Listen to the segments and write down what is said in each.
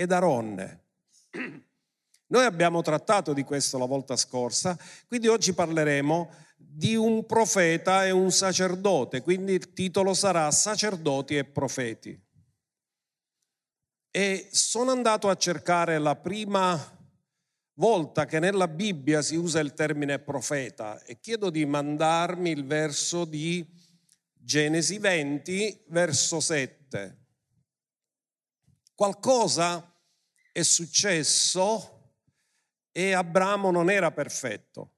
ed Aronne. Noi abbiamo trattato di questo la volta scorsa, quindi oggi parleremo di un profeta e un sacerdote, quindi il titolo sarà Sacerdoti e Profeti. E sono andato a cercare la prima volta che nella Bibbia si usa il termine profeta e chiedo di mandarmi il verso di Genesi 20, verso 7. Qualcosa è successo e Abramo non era perfetto.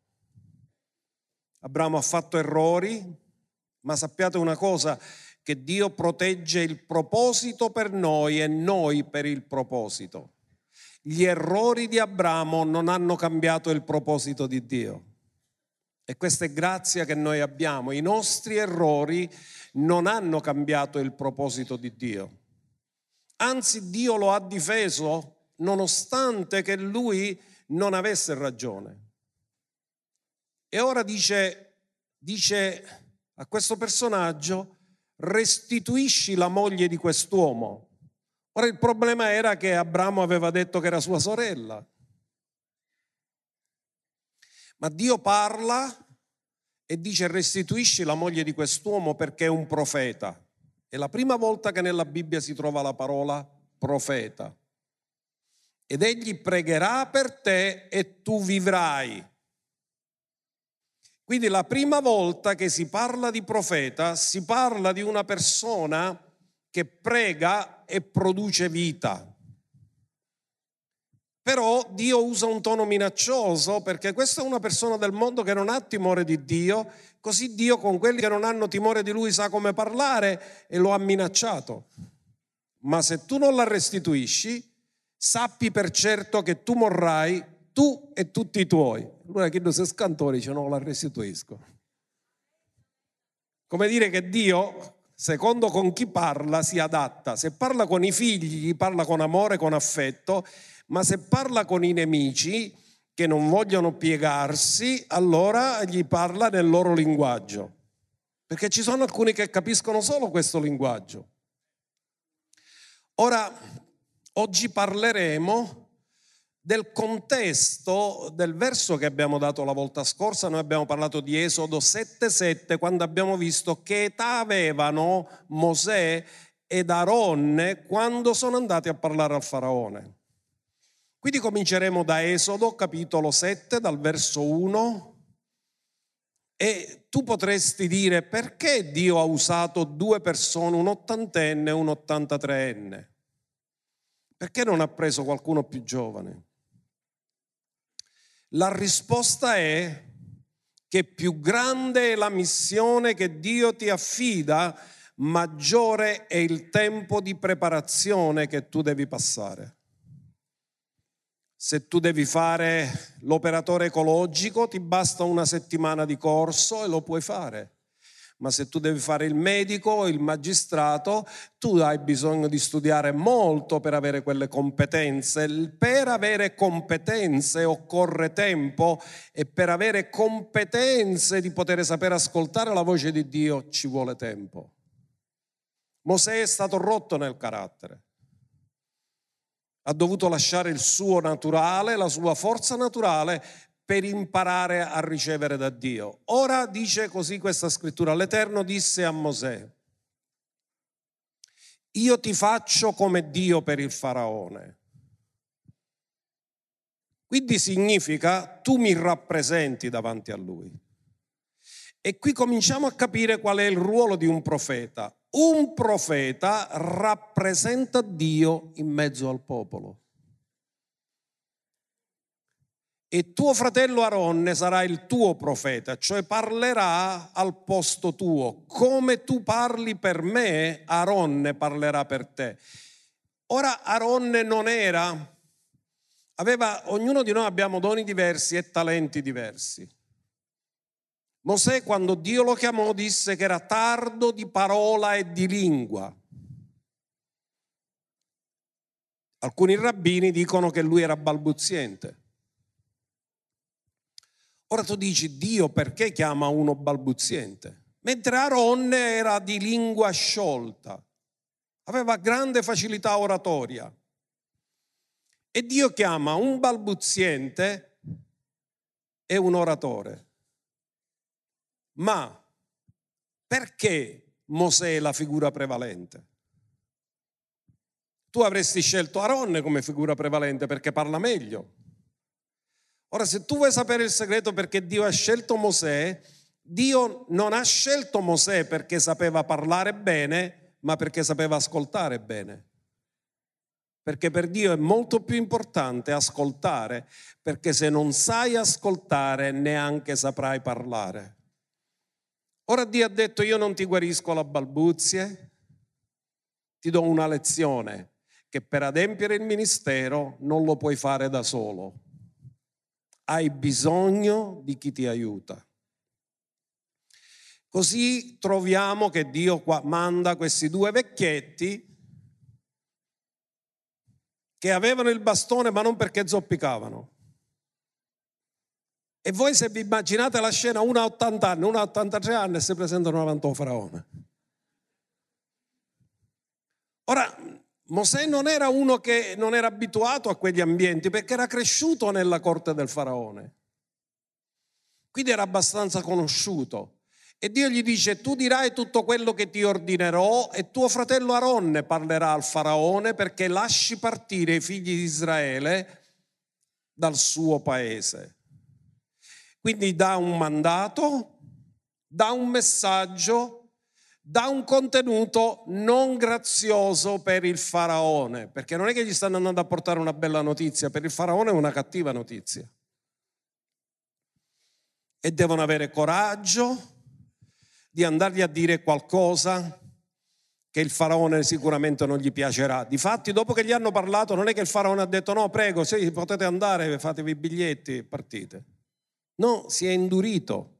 Abramo ha fatto errori, ma sappiate una cosa, che Dio protegge il proposito per noi e noi per il proposito. Gli errori di Abramo non hanno cambiato il proposito di Dio. E questa è grazia che noi abbiamo. I nostri errori non hanno cambiato il proposito di Dio. Anzi, Dio lo ha difeso nonostante che lui non avesse ragione. E ora dice, dice a questo personaggio, restituisci la moglie di quest'uomo Ora il problema era che Abramo aveva detto che era sua sorella. Ma Dio parla e dice restituisci la moglie di quest'uomo perché è un profeta. È la prima volta che nella Bibbia si trova la parola profeta. Ed egli pregherà per te e tu vivrai. Quindi la prima volta che si parla di profeta si parla di una persona che prega e produce vita. Però Dio usa un tono minaccioso perché questa è una persona del mondo che non ha timore di Dio, così Dio con quelli che non hanno timore di Lui sa come parlare e lo ha minacciato. Ma se tu non la restituisci, sappi per certo che tu morrai, tu e tutti i tuoi. Allora chi se scantore dice non la restituisco. Come dire che Dio secondo con chi parla si adatta. Se parla con i figli, gli parla con amore, con affetto, ma se parla con i nemici che non vogliono piegarsi, allora gli parla nel loro linguaggio. Perché ci sono alcuni che capiscono solo questo linguaggio. Ora, oggi parleremo del contesto del verso che abbiamo dato la volta scorsa, noi abbiamo parlato di Esodo 7:7 quando abbiamo visto che età avevano Mosè ed Aronne quando sono andati a parlare al faraone. Quindi cominceremo da Esodo capitolo 7 dal verso 1 e tu potresti dire perché Dio ha usato due persone, un ottantenne e un ottantatreenne? Perché non ha preso qualcuno più giovane? La risposta è che più grande è la missione che Dio ti affida, maggiore è il tempo di preparazione che tu devi passare. Se tu devi fare l'operatore ecologico, ti basta una settimana di corso e lo puoi fare ma se tu devi fare il medico il magistrato, tu hai bisogno di studiare molto per avere quelle competenze. Per avere competenze occorre tempo e per avere competenze di poter sapere ascoltare la voce di Dio ci vuole tempo. Mosè è stato rotto nel carattere. Ha dovuto lasciare il suo naturale, la sua forza naturale per imparare a ricevere da Dio. Ora dice così questa scrittura, l'Eterno disse a Mosè, io ti faccio come Dio per il faraone. Quindi significa tu mi rappresenti davanti a lui. E qui cominciamo a capire qual è il ruolo di un profeta. Un profeta rappresenta Dio in mezzo al popolo e tuo fratello Aronne sarà il tuo profeta, cioè parlerà al posto tuo. Come tu parli per me, Aronne parlerà per te. Ora Aronne non era, aveva, ognuno di noi abbiamo doni diversi e talenti diversi. Mosè quando Dio lo chiamò disse che era tardo di parola e di lingua. Alcuni rabbini dicono che lui era balbuziente. Ora tu dici, Dio perché chiama uno balbuziente? Mentre Aaron era di lingua sciolta, aveva grande facilità oratoria. E Dio chiama un balbuziente e un oratore. Ma perché Mosè è la figura prevalente? Tu avresti scelto Aaron come figura prevalente perché parla meglio. Ora, se tu vuoi sapere il segreto perché Dio ha scelto Mosè, Dio non ha scelto Mosè perché sapeva parlare bene, ma perché sapeva ascoltare bene. Perché per Dio è molto più importante ascoltare, perché se non sai ascoltare neanche saprai parlare. Ora Dio ha detto io non ti guarisco la balbuzie, ti do una lezione che per adempiere il ministero non lo puoi fare da solo. Hai bisogno di chi ti aiuta. Così troviamo che Dio qua manda questi due vecchietti che avevano il bastone ma non perché zoppicavano. E voi se vi immaginate la scena, una a 80 anni, una a 83 anni e si presentano davanti al faraone. Ora, Mosè non era uno che non era abituato a quegli ambienti perché era cresciuto nella corte del faraone. Quindi era abbastanza conosciuto. E Dio gli dice, tu dirai tutto quello che ti ordinerò e tuo fratello Aronne parlerà al faraone perché lasci partire i figli di Israele dal suo paese. Quindi dà un mandato, dà un messaggio dà un contenuto non grazioso per il faraone, perché non è che gli stanno andando a portare una bella notizia, per il faraone è una cattiva notizia. E devono avere coraggio di andargli a dire qualcosa che il faraone sicuramente non gli piacerà. Difatti, dopo che gli hanno parlato, non è che il faraone ha detto no, prego, sì, potete andare, fatevi i biglietti partite. No, si è indurito.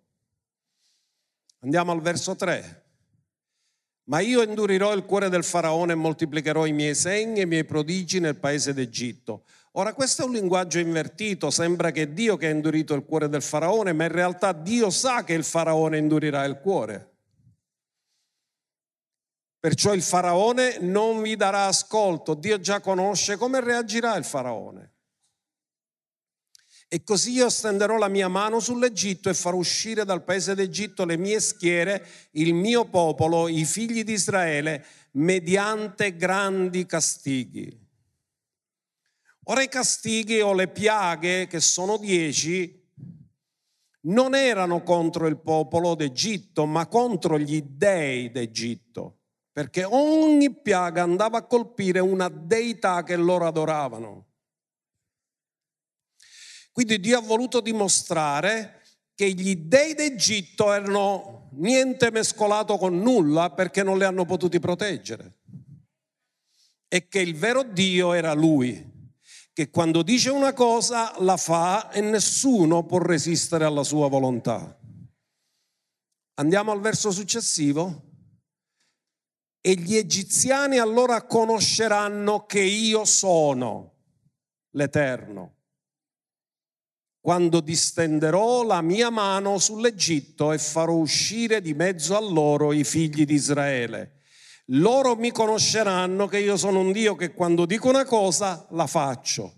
Andiamo al verso 3. Ma io indurirò il cuore del faraone e moltiplicherò i miei segni e i miei prodigi nel paese d'Egitto. Ora questo è un linguaggio invertito, sembra che è Dio che ha indurito il cuore del faraone, ma in realtà Dio sa che il faraone indurirà il cuore. Perciò il faraone non vi darà ascolto, Dio già conosce come reagirà il faraone. E così io stenderò la mia mano sull'Egitto e farò uscire dal paese d'Egitto le mie schiere, il mio popolo, i figli di Israele, mediante grandi castighi. Ora i castighi o le piaghe, che sono dieci, non erano contro il popolo d'Egitto, ma contro gli dei d'Egitto, perché ogni piaga andava a colpire una deità che loro adoravano. Quindi Dio ha voluto dimostrare che gli dei d'Egitto erano niente mescolato con nulla perché non li hanno potuti proteggere. E che il vero Dio era Lui, che quando dice una cosa la fa e nessuno può resistere alla sua volontà. Andiamo al verso successivo. E gli egiziani allora conosceranno che io sono l'Eterno quando distenderò la mia mano sull'Egitto e farò uscire di mezzo a loro i figli di Israele. Loro mi conosceranno che io sono un Dio che quando dico una cosa la faccio.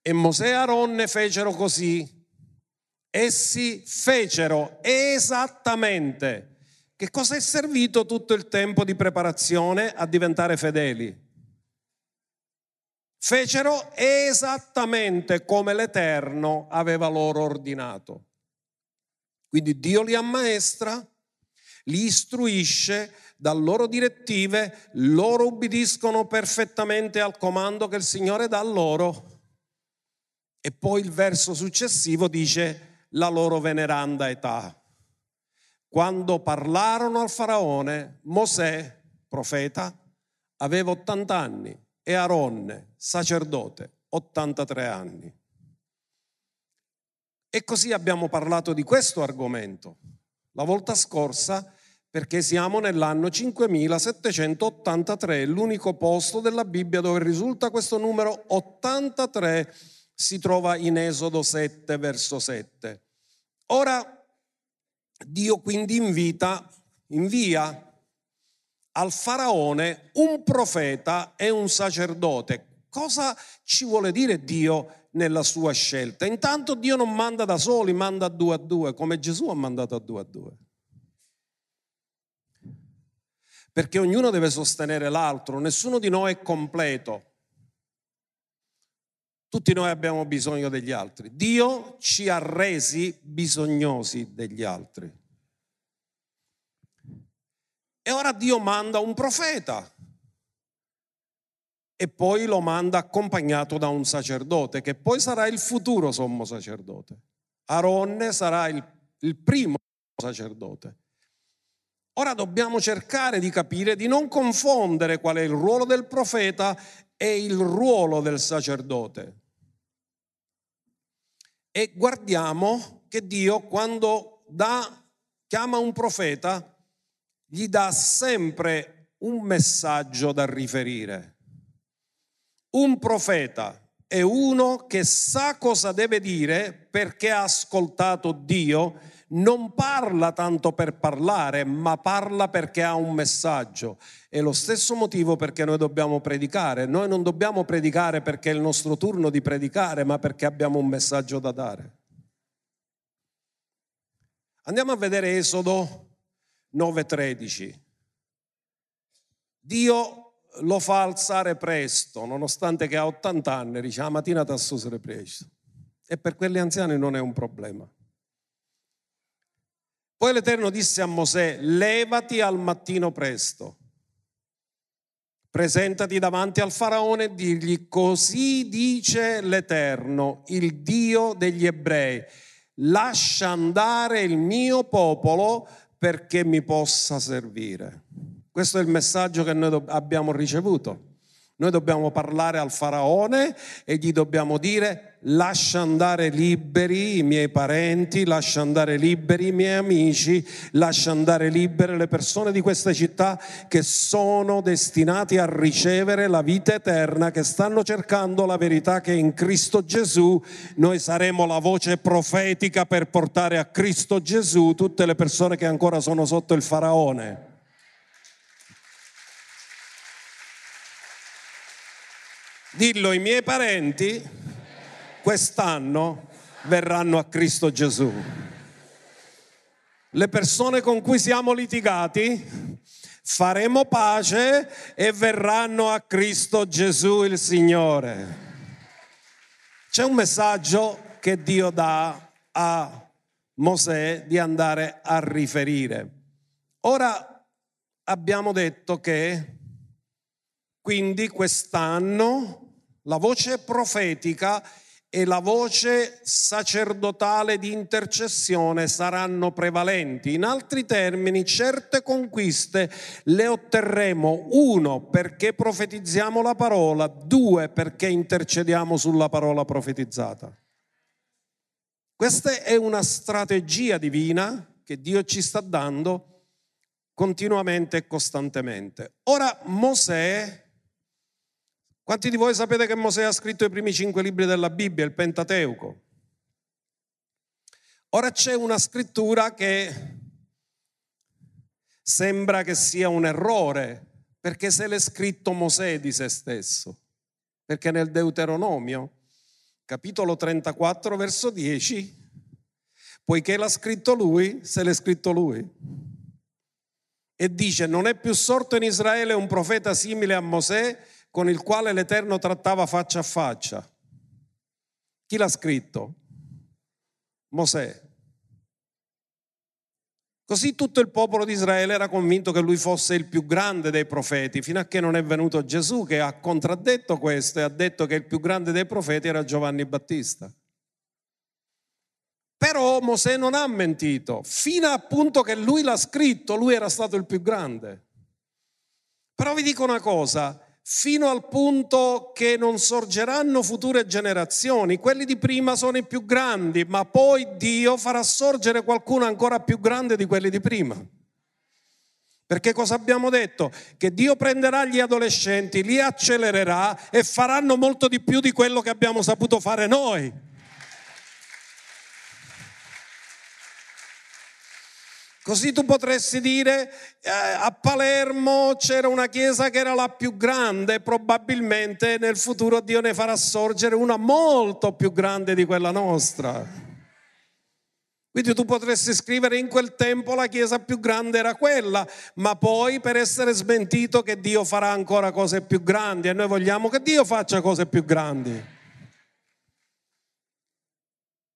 E Mosè e Aaron fecero così. Essi fecero esattamente. Che cosa è servito tutto il tempo di preparazione a diventare fedeli? Fecero esattamente come l'Eterno aveva loro ordinato. Quindi Dio li ammaestra, li istruisce, dà loro direttive, loro ubbidiscono perfettamente al comando che il Signore dà loro. E poi il verso successivo dice la loro veneranda età. Quando parlarono al faraone, Mosè, profeta, aveva 80 anni e Aronne, sacerdote, 83 anni. E così abbiamo parlato di questo argomento la volta scorsa perché siamo nell'anno 5783, l'unico posto della Bibbia dove risulta questo numero 83 si trova in Esodo 7 verso 7. Ora Dio quindi invita, invia al faraone un profeta e un sacerdote. Cosa ci vuole dire Dio nella sua scelta? Intanto Dio non manda da soli, manda a due a due, come Gesù ha mandato a due a due. Perché ognuno deve sostenere l'altro, nessuno di noi è completo. Tutti noi abbiamo bisogno degli altri. Dio ci ha resi bisognosi degli altri. E ora Dio manda un profeta e poi lo manda accompagnato da un sacerdote che poi sarà il futuro sommo sacerdote. Aronne sarà il, il primo sacerdote. Ora dobbiamo cercare di capire, di non confondere qual è il ruolo del profeta e il ruolo del sacerdote. E guardiamo che Dio quando dà, chiama un profeta gli dà sempre un messaggio da riferire. Un profeta è uno che sa cosa deve dire perché ha ascoltato Dio, non parla tanto per parlare, ma parla perché ha un messaggio. È lo stesso motivo perché noi dobbiamo predicare. Noi non dobbiamo predicare perché è il nostro turno di predicare, ma perché abbiamo un messaggio da dare. Andiamo a vedere Esodo 9:13. Dio lo fa alzare presto, nonostante che ha 80 anni, dice la mattina ti assusere presto. E per quelli anziani non è un problema. Poi l'Eterno disse a Mosè, levati al mattino presto, presentati davanti al faraone e digli, così dice l'Eterno, il Dio degli ebrei, lascia andare il mio popolo perché mi possa servire. Questo è il messaggio che noi abbiamo ricevuto. Noi dobbiamo parlare al faraone e gli dobbiamo dire lascia andare liberi i miei parenti, lascia andare liberi i miei amici, lascia andare libere le persone di questa città che sono destinati a ricevere la vita eterna, che stanno cercando la verità che in Cristo Gesù noi saremo la voce profetica per portare a Cristo Gesù tutte le persone che ancora sono sotto il faraone. Dillo, i miei parenti quest'anno verranno a Cristo Gesù. Le persone con cui siamo litigati faremo pace e verranno a Cristo Gesù il Signore. C'è un messaggio che Dio dà a Mosè di andare a riferire. Ora abbiamo detto che quindi quest'anno la voce profetica e la voce sacerdotale di intercessione saranno prevalenti. In altri termini, certe conquiste le otterremo, uno, perché profetizziamo la parola, due, perché intercediamo sulla parola profetizzata. Questa è una strategia divina che Dio ci sta dando continuamente e costantemente. Ora Mosè quanti di voi sapete che Mosè ha scritto i primi cinque libri della Bibbia, il Pentateuco? Ora c'è una scrittura che sembra che sia un errore, perché se l'è scritto Mosè di se stesso, perché nel Deuteronomio, capitolo 34, verso 10, poiché l'ha scritto lui, se l'è scritto lui. E dice, non è più sorto in Israele un profeta simile a Mosè, con il quale l'Eterno trattava faccia a faccia. Chi l'ha scritto? Mosè. Così tutto il popolo di Israele era convinto che lui fosse il più grande dei profeti, fino a che non è venuto Gesù che ha contraddetto questo e ha detto che il più grande dei profeti era Giovanni Battista. Però Mosè non ha mentito, fino appunto che lui l'ha scritto, lui era stato il più grande. Però vi dico una cosa, fino al punto che non sorgeranno future generazioni. Quelli di prima sono i più grandi, ma poi Dio farà sorgere qualcuno ancora più grande di quelli di prima. Perché cosa abbiamo detto? Che Dio prenderà gli adolescenti, li accelererà e faranno molto di più di quello che abbiamo saputo fare noi. Così tu potresti dire eh, a Palermo c'era una chiesa che era la più grande, probabilmente nel futuro Dio ne farà sorgere una molto più grande di quella nostra. Quindi tu potresti scrivere in quel tempo la chiesa più grande era quella, ma poi per essere smentito che Dio farà ancora cose più grandi e noi vogliamo che Dio faccia cose più grandi.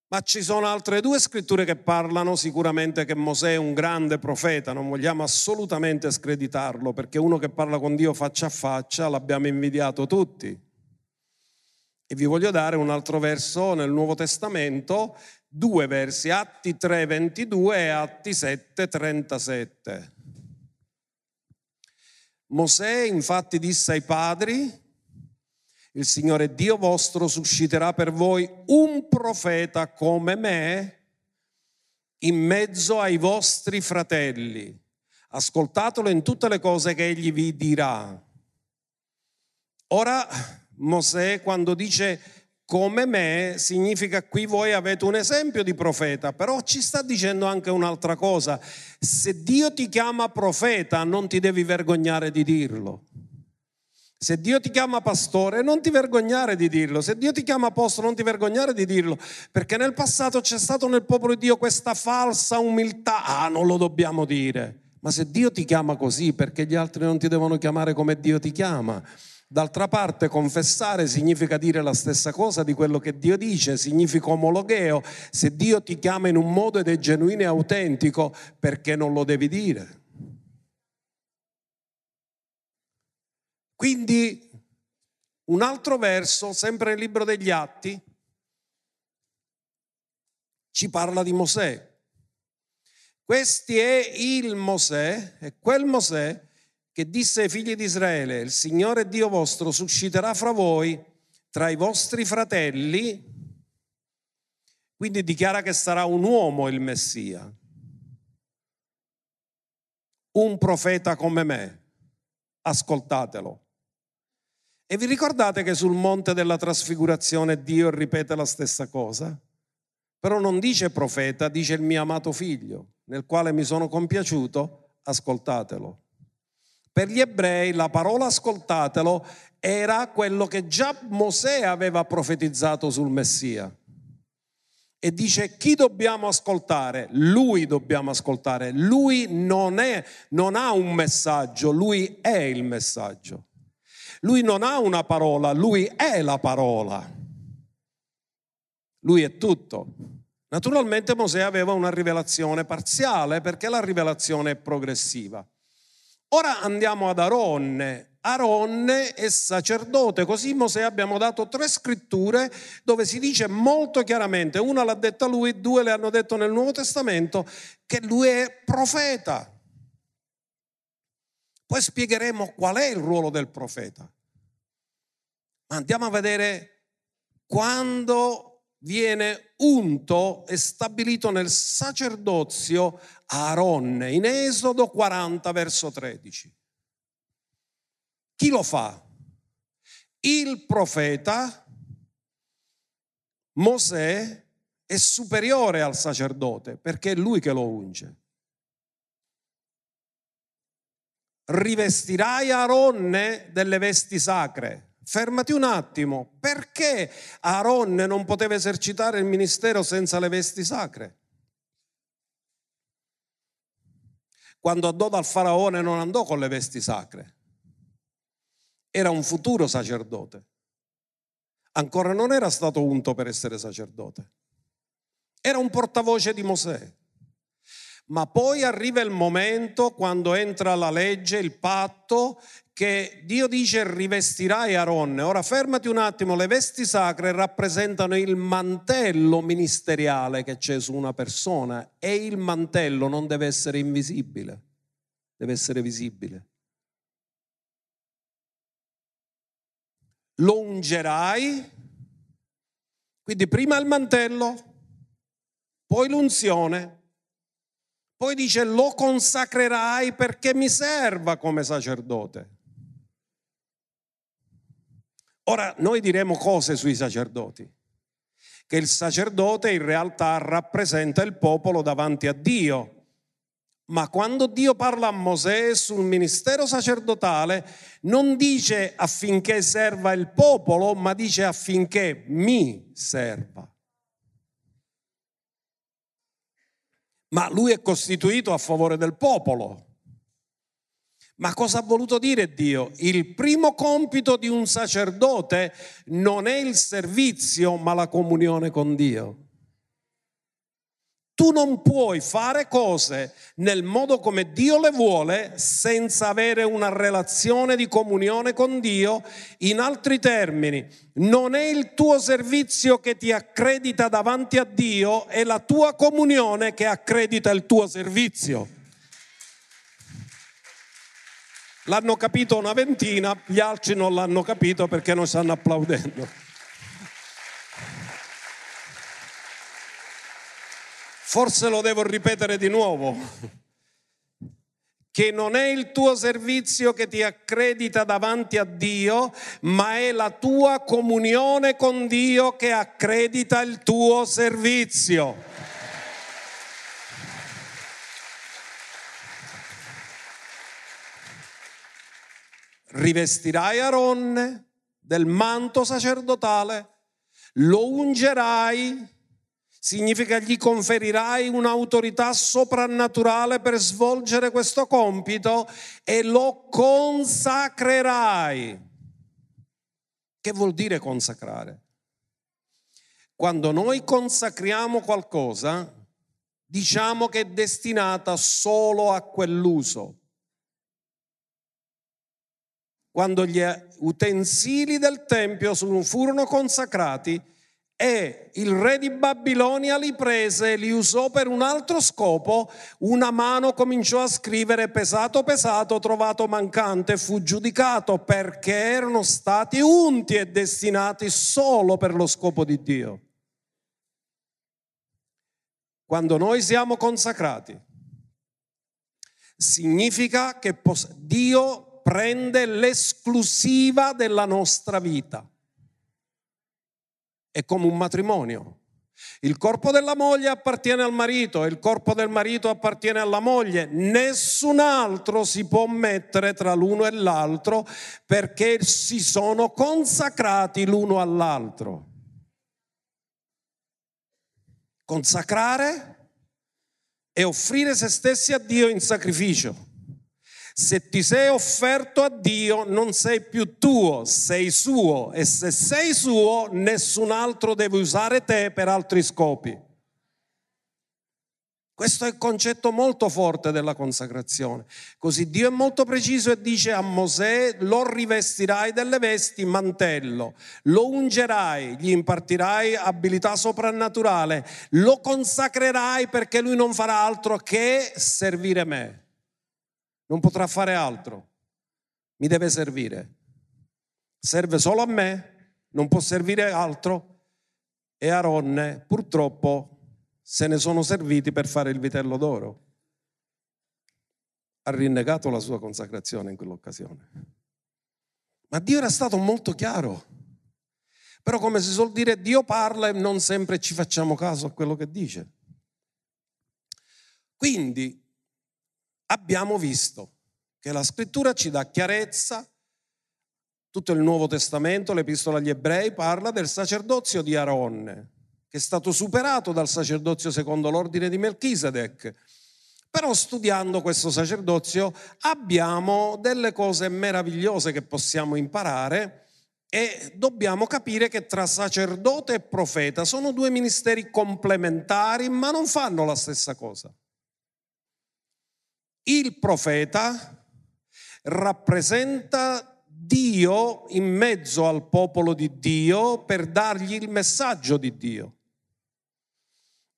Ma ci sono altre due scritture che parlano sicuramente che Mosè è un grande profeta, non vogliamo assolutamente screditarlo perché uno che parla con Dio faccia a faccia l'abbiamo invidiato tutti. E vi voglio dare un altro verso nel Nuovo Testamento due versi, Atti 3, 22 e Atti 7, 37. Mosè infatti disse ai padri, il Signore Dio vostro susciterà per voi un profeta come me in mezzo ai vostri fratelli. Ascoltatelo in tutte le cose che egli vi dirà. Ora Mosè quando dice come me significa qui voi avete un esempio di profeta, però ci sta dicendo anche un'altra cosa. Se Dio ti chiama profeta non ti devi vergognare di dirlo. Se Dio ti chiama pastore non ti vergognare di dirlo, se Dio ti chiama apostolo non ti vergognare di dirlo, perché nel passato c'è stato nel popolo di Dio questa falsa umiltà, ah non lo dobbiamo dire, ma se Dio ti chiama così perché gli altri non ti devono chiamare come Dio ti chiama? D'altra parte confessare significa dire la stessa cosa di quello che Dio dice, significa omologheo. Se Dio ti chiama in un modo ed è genuino e autentico, perché non lo devi dire? Quindi un altro verso, sempre nel libro degli Atti, ci parla di Mosè. Questi è il Mosè, è quel Mosè che disse ai figli di Israele, il Signore Dio vostro susciterà fra voi, tra i vostri fratelli, quindi dichiara che sarà un uomo il Messia, un profeta come me, ascoltatelo. E vi ricordate che sul monte della trasfigurazione Dio ripete la stessa cosa? Però non dice profeta, dice il mio amato figlio, nel quale mi sono compiaciuto, ascoltatelo. Per gli ebrei la parola ascoltatelo era quello che già Mosè aveva profetizzato sul Messia. E dice chi dobbiamo ascoltare? Lui dobbiamo ascoltare. Lui non, è, non ha un messaggio, lui è il messaggio. Lui non ha una parola, lui è la parola. Lui è tutto. Naturalmente Mosè aveva una rivelazione parziale perché la rivelazione è progressiva. Ora andiamo ad Aronne. Aronne è sacerdote, così Mosè abbiamo dato tre scritture dove si dice molto chiaramente, una l'ha detta lui, due le hanno detto nel Nuovo Testamento, che lui è profeta. Poi spiegheremo qual è il ruolo del profeta. Ma andiamo a vedere quando viene unto e stabilito nel sacerdozio Aaronne in Esodo 40 verso 13. Chi lo fa? Il profeta Mosè è superiore al sacerdote perché è lui che lo unge. Rivestirai Aaronne delle vesti sacre Fermati un attimo, perché Aaronne non poteva esercitare il ministero senza le vesti sacre? Quando andò dal faraone non andò con le vesti sacre, era un futuro sacerdote, ancora non era stato unto per essere sacerdote, era un portavoce di Mosè. Ma poi arriva il momento quando entra la legge, il patto, che Dio dice rivestirai Aronne. Ora fermati un attimo, le vesti sacre rappresentano il mantello ministeriale che c'è su una persona e il mantello non deve essere invisibile, deve essere visibile. Lo ungerai, quindi prima il mantello, poi l'unzione, poi dice lo consacrerai perché mi serva come sacerdote. Ora, noi diremo cose sui sacerdoti, che il sacerdote in realtà rappresenta il popolo davanti a Dio. Ma quando Dio parla a Mosè sul ministero sacerdotale, non dice affinché serva il popolo, ma dice affinché mi serva. Ma lui è costituito a favore del popolo. Ma cosa ha voluto dire Dio? Il primo compito di un sacerdote non è il servizio, ma la comunione con Dio. Tu non puoi fare cose nel modo come Dio le vuole senza avere una relazione di comunione con Dio. In altri termini, non è il tuo servizio che ti accredita davanti a Dio, è la tua comunione che accredita il tuo servizio. L'hanno capito una ventina, gli altri non l'hanno capito perché non stanno applaudendo. Forse lo devo ripetere di nuovo. Che non è il tuo servizio che ti accredita davanti a Dio, ma è la tua comunione con Dio che accredita il tuo servizio. Rivestirai Aronne del manto sacerdotale, lo ungerai significa gli conferirai un'autorità soprannaturale per svolgere questo compito e lo consacrerai. Che vuol dire consacrare? Quando noi consacriamo qualcosa, diciamo che è destinata solo a quell'uso. Quando gli utensili del Tempio furono consacrati, e il re di Babilonia li prese e li usò per un altro scopo, una mano cominciò a scrivere pesato pesato, trovato mancante, fu giudicato perché erano stati unti e destinati solo per lo scopo di Dio. Quando noi siamo consacrati, significa che Dio prende l'esclusiva della nostra vita è come un matrimonio. Il corpo della moglie appartiene al marito e il corpo del marito appartiene alla moglie. Nessun altro si può mettere tra l'uno e l'altro perché si sono consacrati l'uno all'altro. Consacrare è offrire se stessi a Dio in sacrificio. Se ti sei offerto a Dio non sei più tuo, sei suo e se sei suo nessun altro deve usare te per altri scopi. Questo è il concetto molto forte della consacrazione. Così Dio è molto preciso e dice a Mosè, lo rivestirai delle vesti, mantello, lo ungerai, gli impartirai abilità soprannaturale, lo consacrerai perché lui non farà altro che servire me non potrà fare altro, mi deve servire. Serve solo a me, non può servire altro e Aronne purtroppo se ne sono serviti per fare il vitello d'oro. Ha rinnegato la sua consacrazione in quell'occasione. Ma Dio era stato molto chiaro. Però come si suol dire, Dio parla e non sempre ci facciamo caso a quello che dice. Quindi abbiamo visto che la scrittura ci dà chiarezza, tutto il Nuovo Testamento, l'Epistola agli Ebrei parla del sacerdozio di Aronne, che è stato superato dal sacerdozio secondo l'ordine di Melchisedec. Però studiando questo sacerdozio abbiamo delle cose meravigliose che possiamo imparare e dobbiamo capire che tra sacerdote e profeta sono due ministeri complementari ma non fanno la stessa cosa. Il profeta rappresenta Dio in mezzo al popolo di Dio per dargli il messaggio di Dio.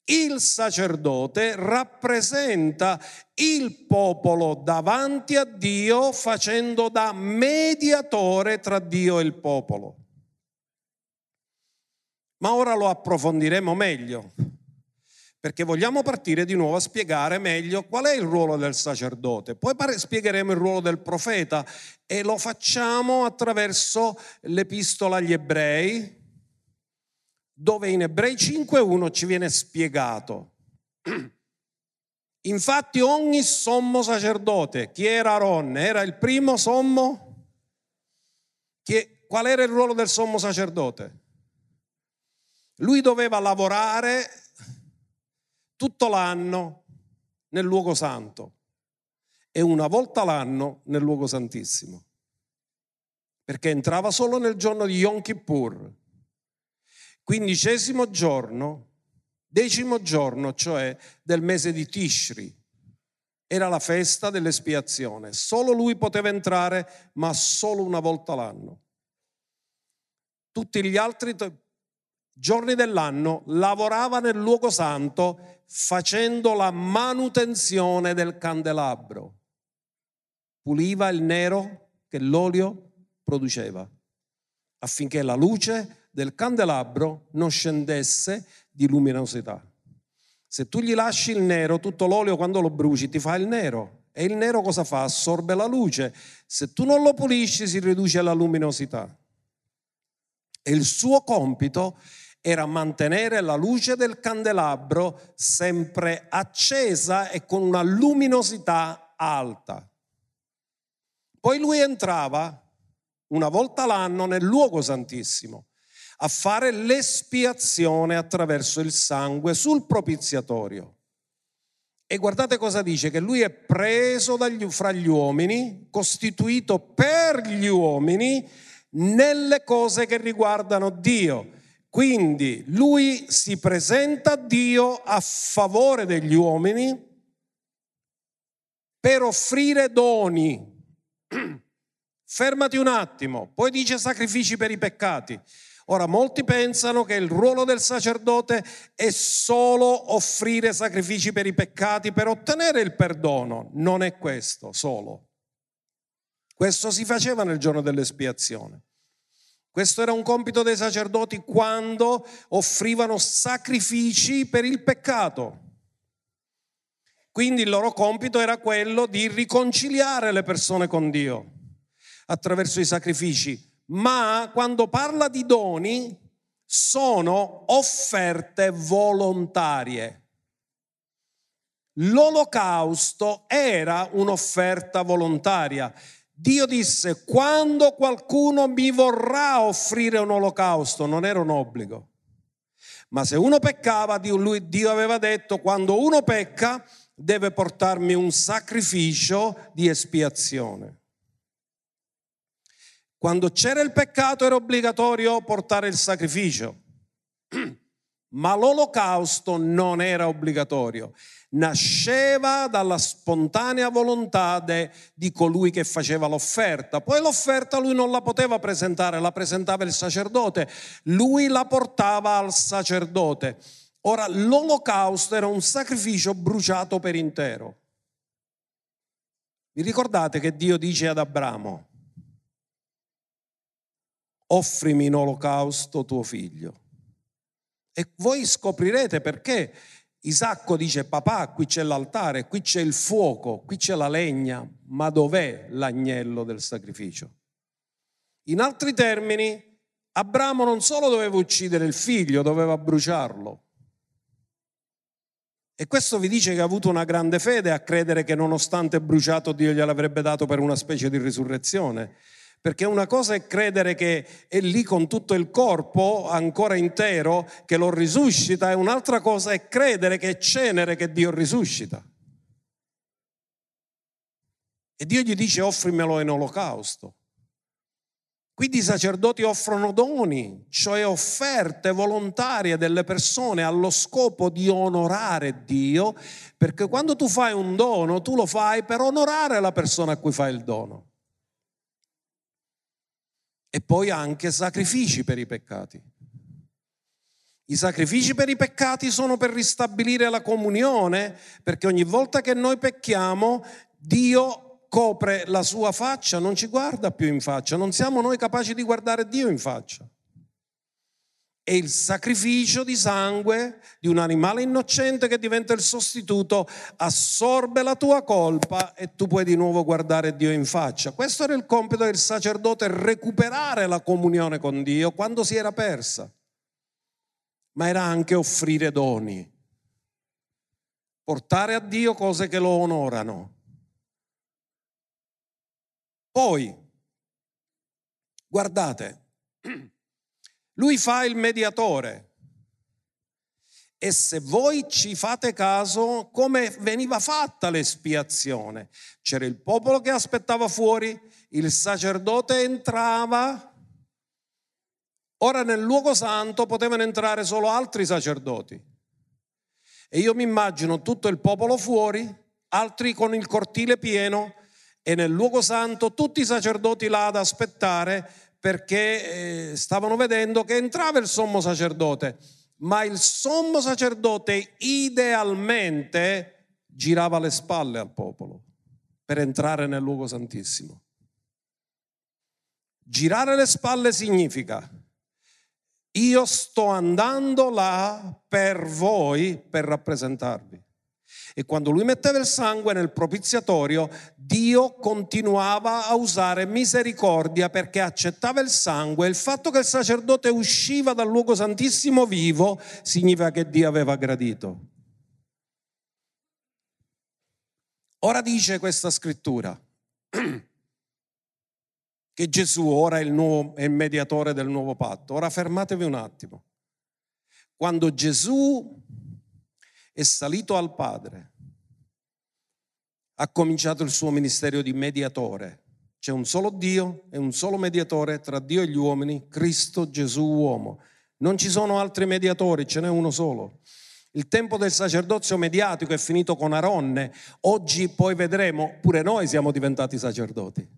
Il sacerdote rappresenta il popolo davanti a Dio facendo da mediatore tra Dio e il popolo. Ma ora lo approfondiremo meglio perché vogliamo partire di nuovo a spiegare meglio qual è il ruolo del sacerdote. Poi spiegheremo il ruolo del profeta e lo facciamo attraverso l'epistola agli ebrei, dove in Ebrei 5.1 ci viene spiegato Infatti ogni sommo sacerdote, chi era Aaron? Era il primo sommo? Chi, qual era il ruolo del sommo sacerdote? Lui doveva lavorare tutto l'anno nel luogo santo e una volta l'anno nel luogo santissimo, perché entrava solo nel giorno di Yom Kippur, quindicesimo giorno decimo giorno, cioè del mese di Tishri. Era la festa dell'espiazione. Solo lui poteva entrare, ma solo una volta l'anno. Tutti gli altri giorni dell'anno lavorava nel luogo santo facendo la manutenzione del candelabro. Puliva il nero che l'olio produceva affinché la luce del candelabro non scendesse di luminosità. Se tu gli lasci il nero, tutto l'olio quando lo bruci ti fa il nero. E il nero cosa fa? Assorbe la luce. Se tu non lo pulisci si riduce la luminosità. E il suo compito era mantenere la luce del candelabro sempre accesa e con una luminosità alta. Poi lui entrava una volta l'anno nel luogo santissimo a fare l'espiazione attraverso il sangue sul propiziatorio. E guardate cosa dice, che lui è preso dagli, fra gli uomini, costituito per gli uomini nelle cose che riguardano Dio. Quindi lui si presenta a Dio a favore degli uomini per offrire doni. Fermati un attimo, poi dice sacrifici per i peccati. Ora, molti pensano che il ruolo del sacerdote è solo offrire sacrifici per i peccati per ottenere il perdono. Non è questo solo. Questo si faceva nel giorno dell'espiazione. Questo era un compito dei sacerdoti quando offrivano sacrifici per il peccato. Quindi il loro compito era quello di riconciliare le persone con Dio attraverso i sacrifici ma quando parla di doni sono offerte volontarie. L'olocausto era un'offerta volontaria. Dio disse, quando qualcuno mi vorrà offrire un olocausto, non era un obbligo. Ma se uno peccava, Dio, aveva detto, quando uno pecca, deve portarmi un sacrificio di espiazione. Quando c'era il peccato era obbligatorio portare il sacrificio, ma l'olocausto non era obbligatorio. Nasceva dalla spontanea volontà de, di colui che faceva l'offerta. Poi l'offerta lui non la poteva presentare, la presentava il sacerdote. Lui la portava al sacerdote. Ora, l'olocausto era un sacrificio bruciato per intero. Vi ricordate che Dio dice ad Abramo, offrimi in olocausto tuo figlio. E voi scoprirete perché Isacco dice papà, qui c'è l'altare, qui c'è il fuoco, qui c'è la legna, ma dov'è l'agnello del sacrificio? In altri termini, Abramo non solo doveva uccidere il figlio, doveva bruciarlo. E questo vi dice che ha avuto una grande fede a credere che nonostante bruciato Dio gliel'avrebbe dato per una specie di risurrezione. Perché una cosa è credere che è lì con tutto il corpo ancora intero, che lo risuscita, e un'altra cosa è credere che è cenere che Dio risuscita. E Dio gli dice offrimelo in olocausto. Quindi i sacerdoti offrono doni, cioè offerte volontarie delle persone allo scopo di onorare Dio, perché quando tu fai un dono, tu lo fai per onorare la persona a cui fai il dono e poi anche sacrifici per i peccati. I sacrifici per i peccati sono per ristabilire la comunione, perché ogni volta che noi pecchiamo, Dio copre la sua faccia, non ci guarda più in faccia, non siamo noi capaci di guardare Dio in faccia è il sacrificio di sangue di un animale innocente che diventa il sostituto, assorbe la tua colpa e tu puoi di nuovo guardare Dio in faccia. Questo era il compito del sacerdote, recuperare la comunione con Dio quando si era persa, ma era anche offrire doni. portare a Dio cose che lo onorano. Poi, guardate, lui fa il mediatore. E se voi ci fate caso, come veniva fatta l'espiazione? C'era il popolo che aspettava fuori, il sacerdote entrava. Ora nel luogo santo potevano entrare solo altri sacerdoti. E io mi immagino tutto il popolo fuori, altri con il cortile pieno e nel luogo santo tutti i sacerdoti là ad aspettare perché eh, stavano vedendo che entrava il sommo sacerdote ma il sommo sacerdote idealmente girava le spalle al popolo per entrare nel luogo santissimo. Girare le spalle significa io sto andando là per voi, per rappresentarvi. E quando lui metteva il sangue nel propiziatorio, Dio continuava a usare misericordia perché accettava il sangue. Il fatto che il sacerdote usciva dal luogo santissimo vivo significa che Dio aveva gradito. Ora dice questa scrittura che Gesù ora è il, nuovo, è il mediatore del nuovo patto. Ora fermatevi un attimo. Quando Gesù è salito al Padre, ha cominciato il suo ministero di mediatore. C'è un solo Dio e un solo mediatore tra Dio e gli uomini, Cristo Gesù uomo. Non ci sono altri mediatori, ce n'è uno solo. Il tempo del sacerdozio mediatico è finito con Aronne, oggi poi vedremo, pure noi siamo diventati sacerdoti.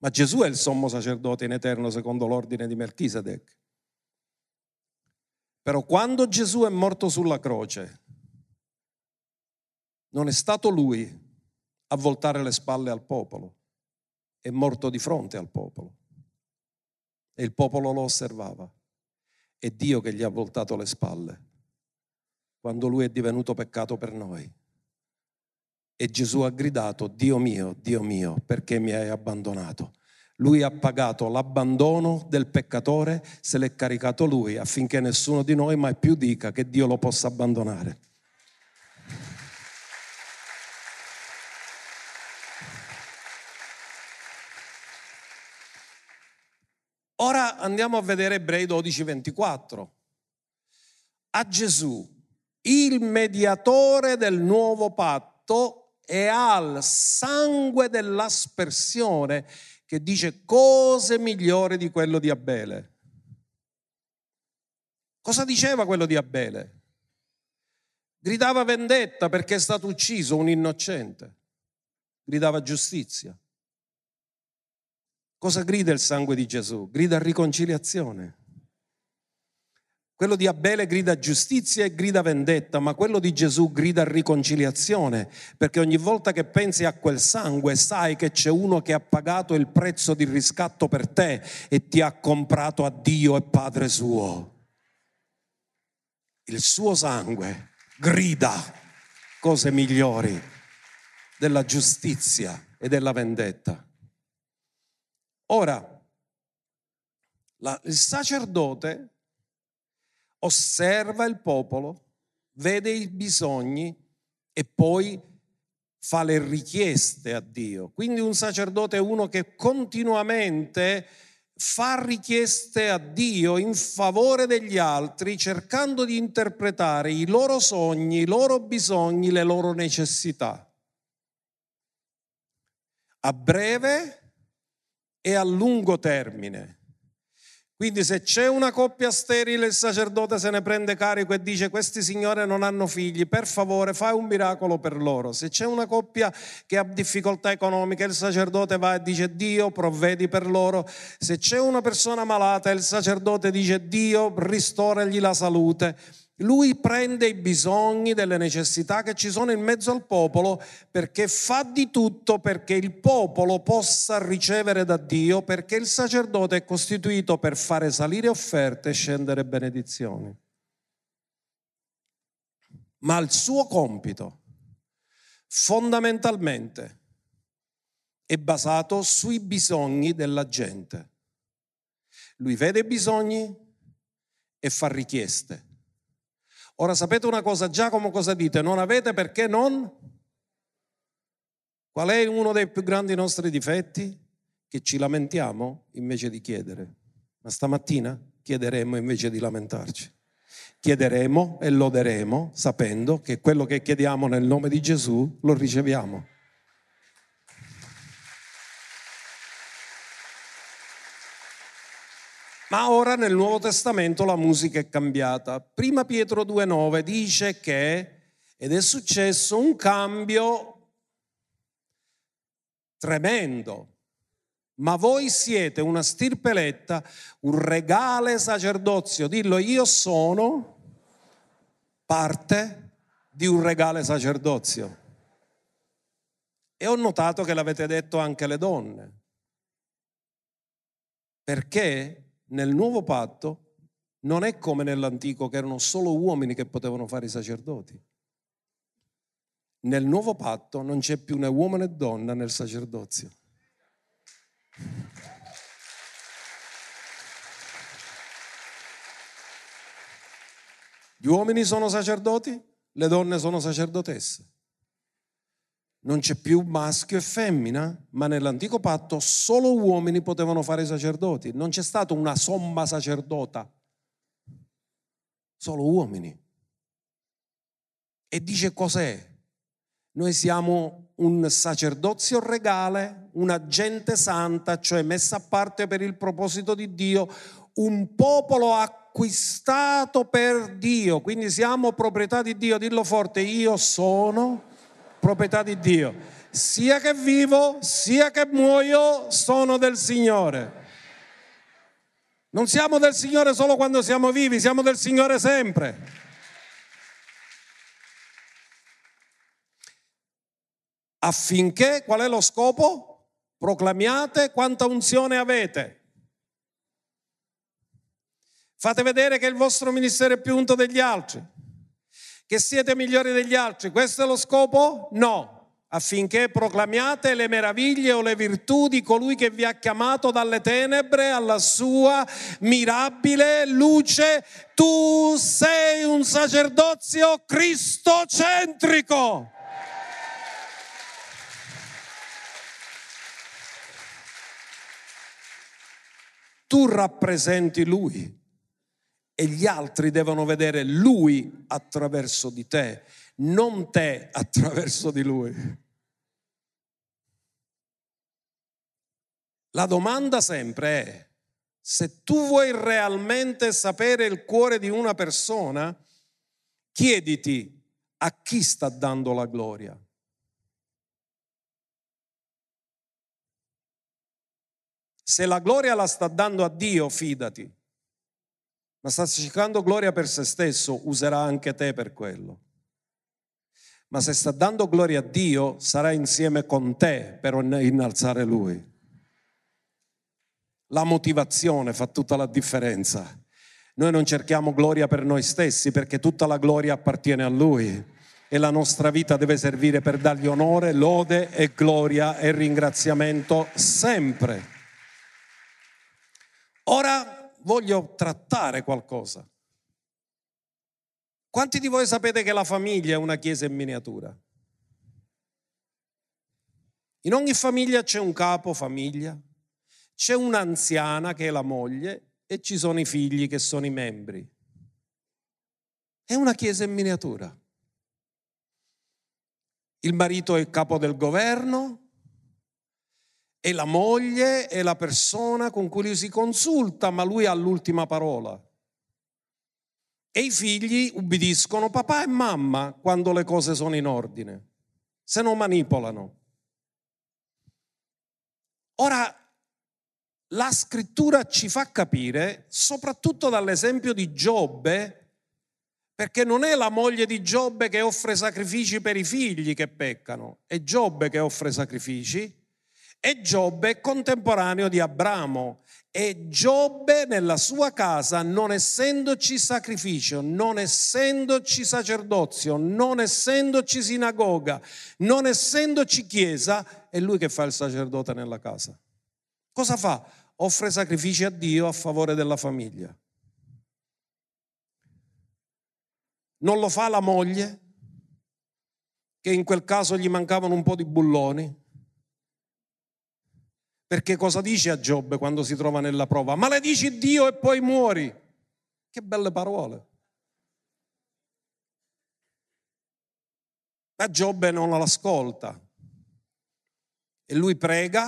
Ma Gesù è il sommo sacerdote in eterno secondo l'ordine di Melchisedec. Però quando Gesù è morto sulla croce, non è stato lui a voltare le spalle al popolo, è morto di fronte al popolo. E il popolo lo osservava. È Dio che gli ha voltato le spalle quando lui è divenuto peccato per noi. E Gesù ha gridato, Dio mio, Dio mio, perché mi hai abbandonato? Lui ha pagato l'abbandono del peccatore, se l'è caricato lui affinché nessuno di noi mai più dica che Dio lo possa abbandonare. Ora andiamo a vedere Ebrei 12:24. A Gesù, il mediatore del nuovo patto, e al sangue dell'aspersione che dice cose migliori di quello di Abele. Cosa diceva quello di Abele? Gridava vendetta perché è stato ucciso un innocente. Gridava giustizia. Cosa grida il sangue di Gesù? Grida riconciliazione. Quello di Abele grida giustizia e grida vendetta, ma quello di Gesù grida riconciliazione, perché ogni volta che pensi a quel sangue sai che c'è uno che ha pagato il prezzo di riscatto per te e ti ha comprato a Dio e Padre suo. Il suo sangue grida cose migliori della giustizia e della vendetta. Ora, la, il sacerdote osserva il popolo, vede i bisogni e poi fa le richieste a Dio. Quindi un sacerdote è uno che continuamente fa richieste a Dio in favore degli altri, cercando di interpretare i loro sogni, i loro bisogni, le loro necessità. A breve e a lungo termine. Quindi se c'è una coppia sterile, il sacerdote se ne prende carico e dice questi signore non hanno figli, per favore fai un miracolo per loro. Se c'è una coppia che ha difficoltà economiche, il sacerdote va e dice Dio provvedi per loro. Se c'è una persona malata, il sacerdote dice Dio ristoragli la salute. Lui prende i bisogni delle necessità che ci sono in mezzo al popolo perché fa di tutto perché il popolo possa ricevere da Dio, perché il sacerdote è costituito per fare salire offerte e scendere benedizioni. Ma il suo compito fondamentalmente è basato sui bisogni della gente. Lui vede i bisogni e fa richieste Ora sapete una cosa, Giacomo cosa dite? Non avete perché non? Qual è uno dei più grandi nostri difetti? Che ci lamentiamo invece di chiedere. Ma stamattina chiederemo invece di lamentarci. Chiederemo e loderemo sapendo che quello che chiediamo nel nome di Gesù lo riceviamo. Ma ora nel Nuovo Testamento la musica è cambiata. Prima Pietro 2.9 dice che, ed è successo un cambio tremendo, ma voi siete una stirpe eletta, un regale sacerdozio. Dillo, io sono parte di un regale sacerdozio. E ho notato che l'avete detto anche le donne. Perché nel nuovo patto non è come nell'antico che erano solo uomini che potevano fare i sacerdoti. Nel nuovo patto non c'è più né uomo né donna nel sacerdozio. Gli uomini sono sacerdoti, le donne sono sacerdotesse. Non c'è più maschio e femmina, ma nell'antico patto solo uomini potevano fare i sacerdoti. Non c'è stata una somma sacerdota, solo uomini. E dice cos'è? Noi siamo un sacerdozio regale, una gente santa, cioè messa a parte per il proposito di Dio, un popolo acquistato per Dio, quindi siamo proprietà di Dio. Dillo forte, io sono proprietà di Dio. Sia che vivo, sia che muoio, sono del Signore. Non siamo del Signore solo quando siamo vivi, siamo del Signore sempre. Affinché, qual è lo scopo? Proclamiate quanta unzione avete. Fate vedere che il vostro ministero è più unto degli altri che siete migliori degli altri. Questo è lo scopo? No affinché proclamiate le meraviglie o le virtù di colui che vi ha chiamato dalle tenebre alla sua mirabile luce. Tu sei un sacerdozio cristocentrico. Tu rappresenti lui e gli altri devono vedere lui attraverso di te, non te attraverso di lui. La domanda sempre è, se tu vuoi realmente sapere il cuore di una persona, chiediti a chi sta dando la gloria. Se la gloria la sta dando a Dio, fidati ma sta cercando gloria per se stesso, userà anche te per quello. Ma se sta dando gloria a Dio, sarà insieme con te per innalzare Lui. La motivazione fa tutta la differenza. Noi non cerchiamo gloria per noi stessi perché tutta la gloria appartiene a Lui e la nostra vita deve servire per dargli onore, lode e gloria e ringraziamento sempre. Ora voglio trattare qualcosa. Quanti di voi sapete che la famiglia è una chiesa in miniatura? In ogni famiglia c'è un capo famiglia, c'è un'anziana che è la moglie e ci sono i figli che sono i membri. È una chiesa in miniatura. Il marito è il capo del governo, e la moglie è la persona con cui lui si consulta, ma lui ha l'ultima parola. E i figli ubbidiscono papà e mamma quando le cose sono in ordine, se non manipolano. Ora, la scrittura ci fa capire, soprattutto dall'esempio di Giobbe, perché non è la moglie di Giobbe che offre sacrifici per i figli che peccano, è Giobbe che offre sacrifici e Giobbe è contemporaneo di Abramo e Giobbe nella sua casa, non essendoci sacrificio, non essendoci sacerdozio, non essendoci sinagoga, non essendoci chiesa, è lui che fa il sacerdote nella casa. Cosa fa? Offre sacrifici a Dio a favore della famiglia. Non lo fa la moglie, che in quel caso gli mancavano un po' di bulloni. Perché cosa dice a Giobbe quando si trova nella prova? Maledici Dio e poi muori. Che belle parole. Ma Giobbe non l'ascolta. E lui prega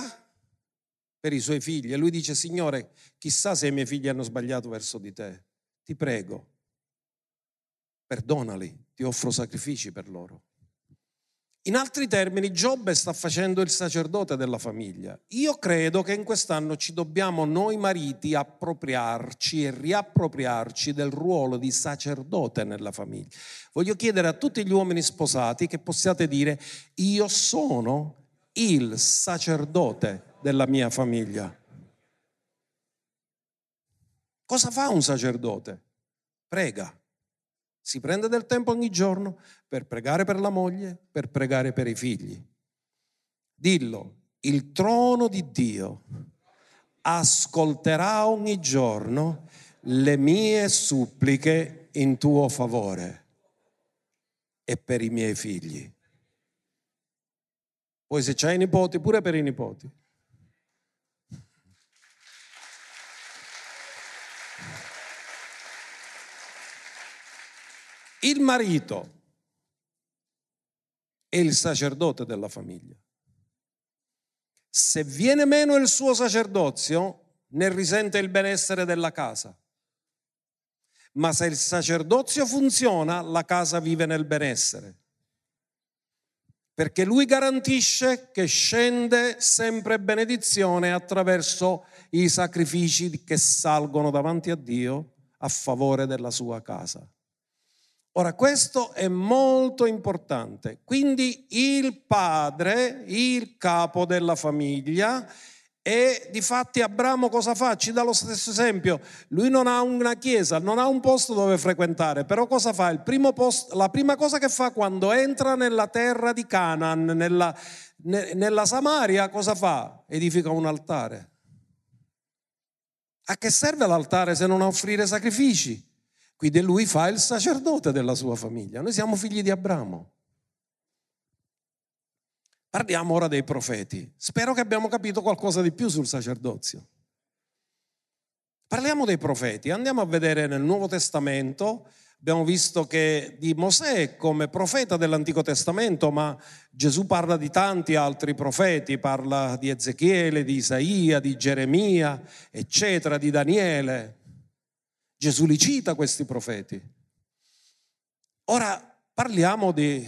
per i suoi figli e lui dice, Signore, chissà se i miei figli hanno sbagliato verso di te. Ti prego, perdonali, ti offro sacrifici per loro. In altri termini, Giobbe sta facendo il sacerdote della famiglia. Io credo che in quest'anno ci dobbiamo noi mariti appropriarci e riappropriarci del ruolo di sacerdote nella famiglia. Voglio chiedere a tutti gli uomini sposati che possiate dire io sono il sacerdote della mia famiglia. Cosa fa un sacerdote? Prega. Si prende del tempo ogni giorno per pregare per la moglie, per pregare per i figli. Dillo, il trono di Dio ascolterà ogni giorno le mie suppliche in tuo favore e per i miei figli. Poi se c'hai nipoti, pure per i nipoti. Il marito è il sacerdote della famiglia. Se viene meno il suo sacerdozio, ne risente il benessere della casa. Ma se il sacerdozio funziona, la casa vive nel benessere. Perché lui garantisce che scende sempre benedizione attraverso i sacrifici che salgono davanti a Dio a favore della sua casa. Ora, questo è molto importante. Quindi il padre, il capo della famiglia, e di fatti Abramo cosa fa? Ci dà lo stesso esempio. Lui non ha una chiesa, non ha un posto dove frequentare, però cosa fa? Posto, la prima cosa che fa quando entra nella terra di Canaan, nella, nella Samaria, cosa fa? Edifica un altare. A che serve l'altare se non offrire sacrifici? Quindi lui fa il sacerdote della sua famiglia. Noi siamo figli di Abramo. Parliamo ora dei profeti. Spero che abbiamo capito qualcosa di più sul sacerdozio. Parliamo dei profeti. Andiamo a vedere nel Nuovo Testamento. Abbiamo visto che di Mosè come profeta dell'Antico Testamento, ma Gesù parla di tanti altri profeti, parla di Ezechiele, di Isaia, di Geremia, eccetera, di Daniele. Gesù li cita questi profeti. Ora parliamo di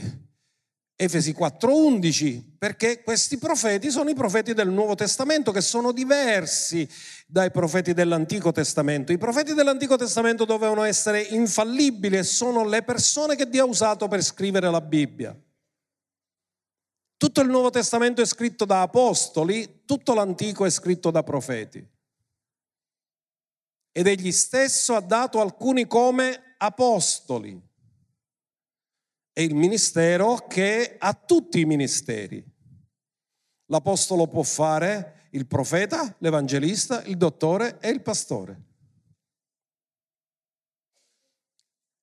Efesi 4:11, perché questi profeti sono i profeti del Nuovo Testamento che sono diversi dai profeti dell'Antico Testamento. I profeti dell'Antico Testamento dovevano essere infallibili e sono le persone che Dio ha usato per scrivere la Bibbia. Tutto il Nuovo Testamento è scritto da apostoli, tutto l'Antico è scritto da profeti ed egli stesso ha dato alcuni come apostoli. È il ministero che ha tutti i ministeri. L'apostolo può fare il profeta, l'evangelista, il dottore e il pastore.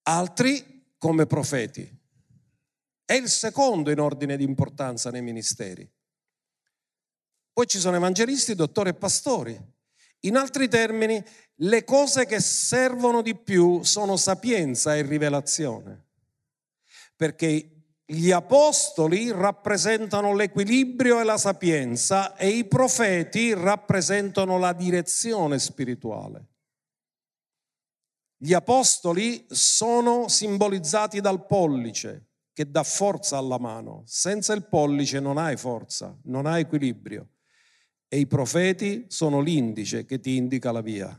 Altri come profeti. È il secondo in ordine di importanza nei ministeri. Poi ci sono evangelisti, dottori e pastori. In altri termini, le cose che servono di più sono sapienza e rivelazione, perché gli apostoli rappresentano l'equilibrio e la sapienza e i profeti rappresentano la direzione spirituale. Gli apostoli sono simbolizzati dal pollice che dà forza alla mano. Senza il pollice non hai forza, non hai equilibrio e i profeti sono l'indice che ti indica la via.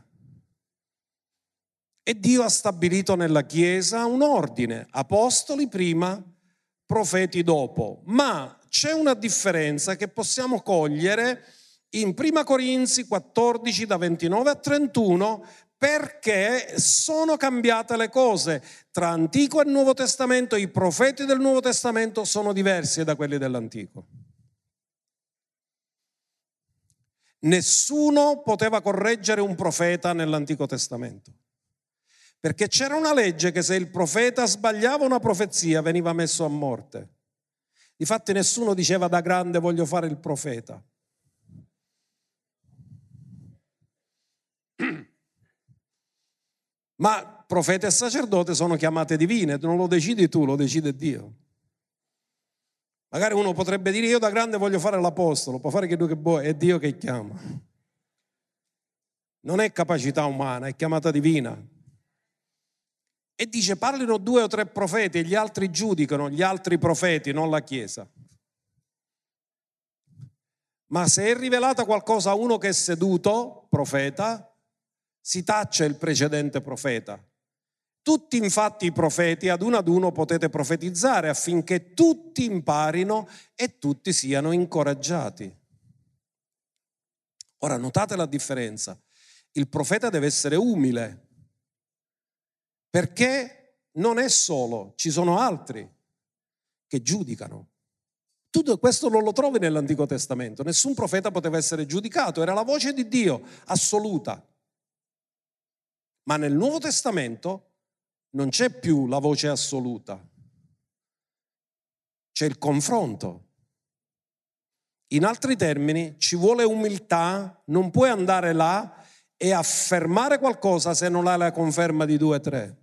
E Dio ha stabilito nella Chiesa un ordine, apostoli prima, profeti dopo. Ma c'è una differenza che possiamo cogliere in 1 Corinzi 14 da 29 a 31 perché sono cambiate le cose. Tra Antico e Nuovo Testamento i profeti del Nuovo Testamento sono diversi da quelli dell'Antico. Nessuno poteva correggere un profeta nell'Antico Testamento, Perché c'era una legge che se il profeta sbagliava una profezia veniva messo a morte. Difatti nessuno diceva da grande voglio fare il profeta. Ma profeta e sacerdote sono chiamate divine, non lo decidi tu, lo decide Dio. Magari uno potrebbe dire io da grande voglio fare l'apostolo, può fare che lui che vuoi, è Dio che chiama. Non è capacità umana, è chiamata divina. E dice parlino due o tre profeti e gli altri giudicano, gli altri profeti, non la Chiesa. Ma se è rivelata qualcosa a uno che è seduto, profeta, si taccia il precedente profeta. Tutti infatti i profeti ad uno ad uno potete profetizzare affinché tutti imparino e tutti siano incoraggiati. Ora notate la differenza. Il profeta deve essere umile perché non è solo, ci sono altri che giudicano. Tutto questo non lo trovi nell'Antico Testamento. Nessun profeta poteva essere giudicato, era la voce di Dio assoluta. Ma nel Nuovo Testamento non c'è più la voce assoluta, c'è il confronto. In altri termini, ci vuole umiltà, non puoi andare là e affermare qualcosa se non hai la conferma di due o tre.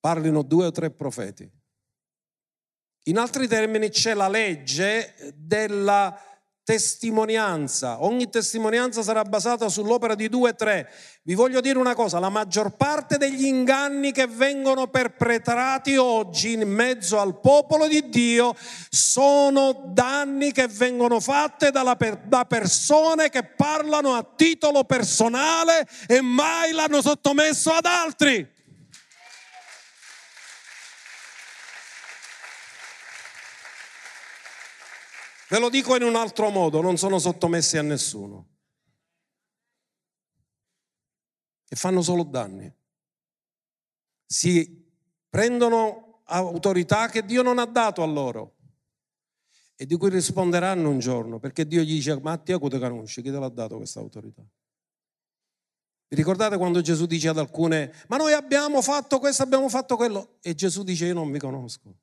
Parlino due o tre profeti. In altri termini c'è la legge della testimonianza. Ogni testimonianza sarà basata sull'opera di due o tre. Vi voglio dire una cosa, la maggior parte degli inganni che vengono perpetrati oggi in mezzo al popolo di Dio sono danni che vengono fatti da persone che parlano a titolo personale e mai l'hanno sottomesso ad altri. Ve lo dico in un altro modo, non sono sottomessi a nessuno. E fanno solo danni. Si prendono autorità che Dio non ha dato a loro e di cui risponderanno un giorno, perché Dio gli dice, ma a te conosci, chi te l'ha dato questa autorità? Vi ricordate quando Gesù dice ad alcune, ma noi abbiamo fatto questo, abbiamo fatto quello? E Gesù dice, io non vi conosco.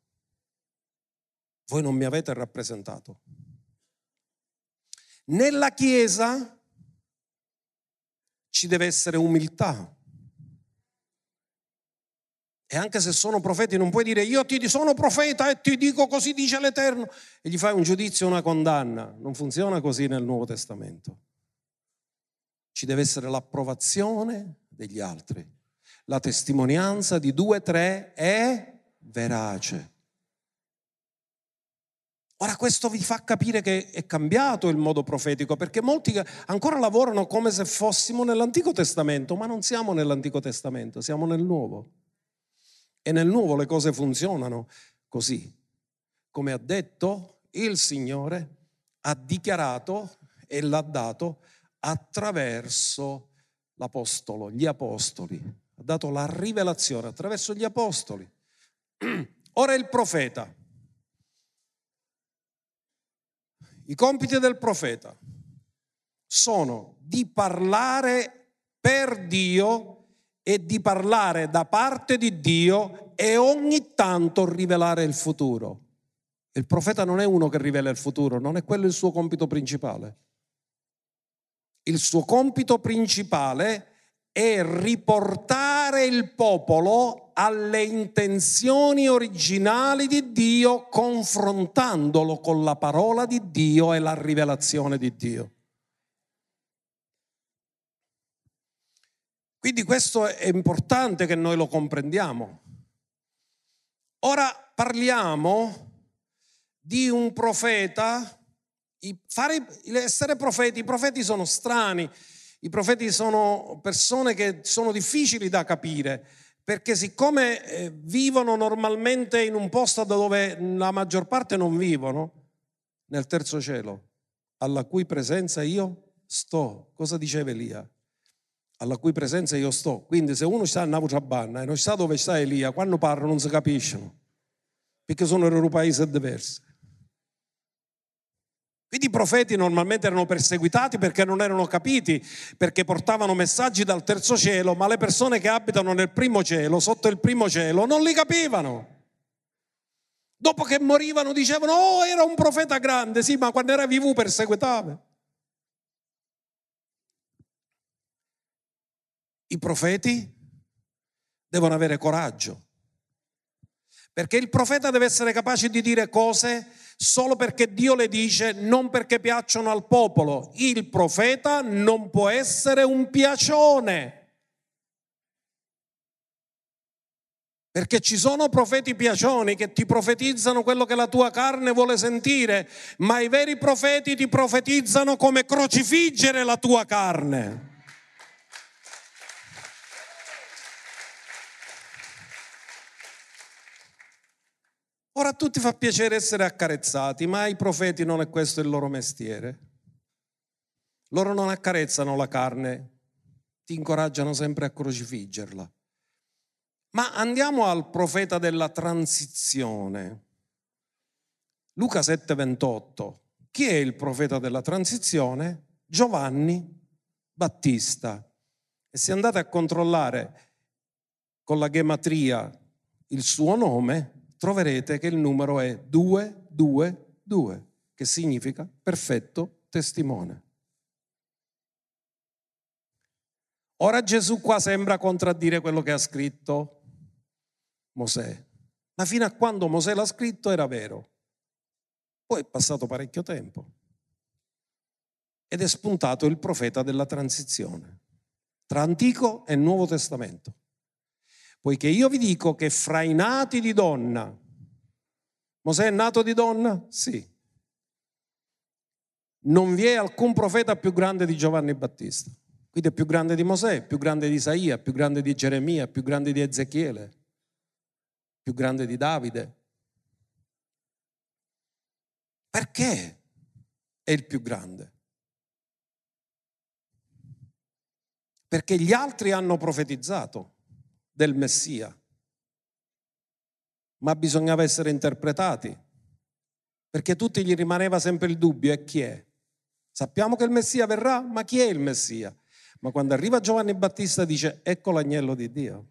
Voi non mi avete rappresentato. Nella Chiesa ci deve essere umiltà. E anche se sono profeti non puoi dire io ti sono profeta e ti dico così dice l'Eterno e gli fai un giudizio e una condanna. Non funziona così nel Nuovo Testamento. Ci deve essere l'approvazione degli altri. La testimonianza di due tre è verace. Ora questo vi fa capire che è cambiato il modo profetico, perché molti ancora lavorano come se fossimo nell'Antico Testamento, ma non siamo nell'Antico Testamento, siamo nel Nuovo. E nel Nuovo le cose funzionano così. Come ha detto il Signore, ha dichiarato e l'ha dato attraverso l'Apostolo, gli Apostoli. Ha dato la rivelazione attraverso gli Apostoli. Ora il profeta I compiti del profeta sono di parlare per Dio e di parlare da parte di Dio e ogni tanto rivelare il futuro. Il profeta non è uno che rivela il futuro, non è quello il suo compito principale. Il suo compito principale è riportare il popolo alle intenzioni originali di Dio confrontandolo con la parola di Dio e la rivelazione di Dio. Quindi questo è importante che noi lo comprendiamo. Ora parliamo di un profeta, fare, essere profeti, i profeti sono strani, i profeti sono persone che sono difficili da capire, perché siccome eh, vivono normalmente in un posto dove la maggior parte non vivono, nel terzo cielo, alla cui presenza io sto. Cosa diceva Elia? Alla cui presenza io sto. Quindi se uno sta un'altra banna e non sa dove sta Elia, quando parla non si capiscono, perché sono in un paese diverso. Quindi i profeti normalmente erano perseguitati perché non erano capiti, perché portavano messaggi dal terzo cielo, ma le persone che abitano nel primo cielo, sotto il primo cielo, non li capivano. Dopo che morivano dicevano, oh era un profeta grande, sì, ma quando era vivo perseguitava. I profeti devono avere coraggio, perché il profeta deve essere capace di dire cose solo perché Dio le dice, non perché piacciono al popolo. Il profeta non può essere un piacione. Perché ci sono profeti piacioni che ti profetizzano quello che la tua carne vuole sentire, ma i veri profeti ti profetizzano come crocifiggere la tua carne. Ora a tutti fa piacere essere accarezzati, ma ai profeti non è questo il loro mestiere. Loro non accarezzano la carne, ti incoraggiano sempre a crocifiggerla. Ma andiamo al profeta della transizione. Luca 7:28. Chi è il profeta della transizione? Giovanni Battista. E se andate a controllare con la gematria il suo nome, troverete che il numero è 222, che significa perfetto testimone. Ora Gesù qua sembra contraddire quello che ha scritto Mosè, ma fino a quando Mosè l'ha scritto era vero. Poi è passato parecchio tempo ed è spuntato il profeta della transizione tra Antico e Nuovo Testamento. Poiché io vi dico che fra i nati di donna, Mosè è nato di donna? Sì. Non vi è alcun profeta più grande di Giovanni Battista. Quindi è più grande di Mosè, più grande di Isaia, più grande di Geremia, più grande di Ezechiele, più grande di Davide. Perché è il più grande? Perché gli altri hanno profetizzato del Messia, ma bisognava essere interpretati, perché tutti gli rimaneva sempre il dubbio, e chi è? Sappiamo che il Messia verrà, ma chi è il Messia? Ma quando arriva Giovanni Battista dice, ecco l'agnello di Dio.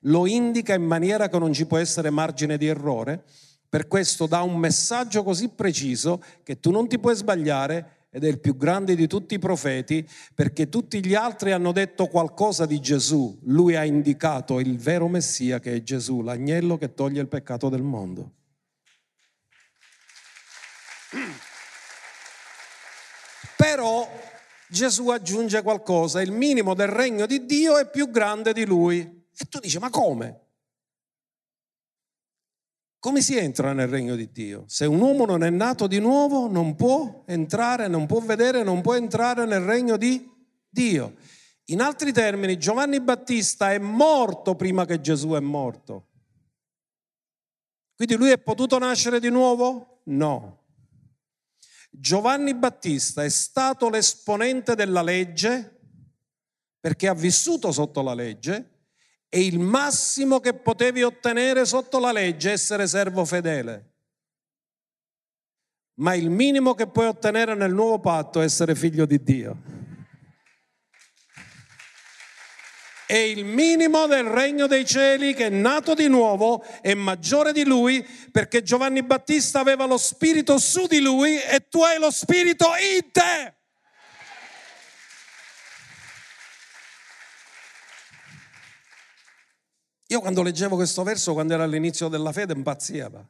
Lo indica in maniera che non ci può essere margine di errore, per questo dà un messaggio così preciso che tu non ti puoi sbagliare ed è il più grande di tutti i profeti perché tutti gli altri hanno detto qualcosa di Gesù. Lui ha indicato il vero Messia che è Gesù, l'agnello che toglie il peccato del mondo. Però Gesù aggiunge qualcosa, il minimo del regno di Dio è più grande di lui. E tu dici, ma come? Come si entra nel regno di Dio? Se un uomo non è nato di nuovo non può entrare, non può vedere, non può entrare nel regno di Dio. In altri termini, Giovanni Battista è morto prima che Gesù è morto. Quindi lui è potuto nascere di nuovo? No. Giovanni Battista è stato l'esponente della legge perché ha vissuto sotto la legge e il massimo che potevi ottenere sotto la legge è essere servo fedele. Ma il minimo che puoi ottenere nel nuovo patto è essere figlio di Dio. E il minimo del regno dei cieli che è nato di nuovo è maggiore di lui perché Giovanni Battista aveva lo spirito su di lui e tu hai lo spirito in te. Io quando leggevo questo verso, quando era all'inizio della fede, impazziva.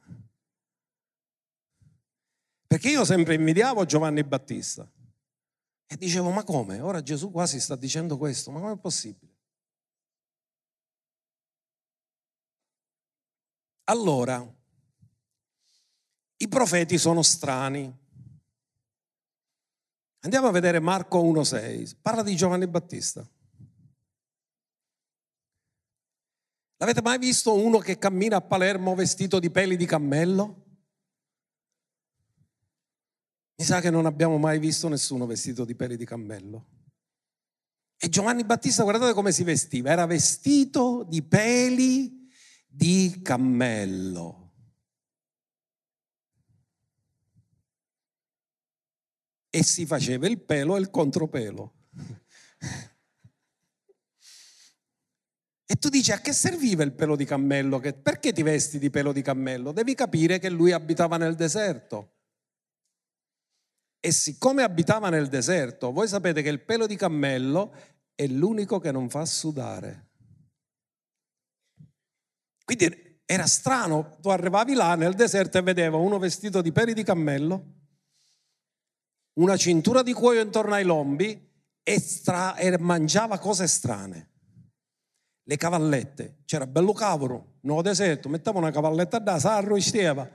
Perché io sempre invidiavo Giovanni Battista. E dicevo, ma come? Ora Gesù quasi sta dicendo questo, ma com'è possibile? Allora, i profeti sono strani. Andiamo a vedere Marco 1,6. Parla di Giovanni Battista. L'avete mai visto uno che cammina a Palermo vestito di peli di cammello? Mi sa che non abbiamo mai visto nessuno vestito di peli di cammello. E Giovanni Battista, guardate come si vestiva, era vestito di peli di cammello. e si faceva il pelo e il contropelo. E tu dici a che serviva il pelo di cammello? Perché ti vesti di pelo di cammello? Devi capire che lui abitava nel deserto. E siccome abitava nel deserto, voi sapete che il pelo di cammello è l'unico che non fa sudare. Quindi era strano, tu arrivavi là nel deserto e vedevo uno vestito di peli di cammello, una cintura di cuoio intorno ai lombi e, stra- e mangiava cose strane le cavallette. C'era bello cavolo, nuovo deserto, metteva una cavalletta da sarro e stieva.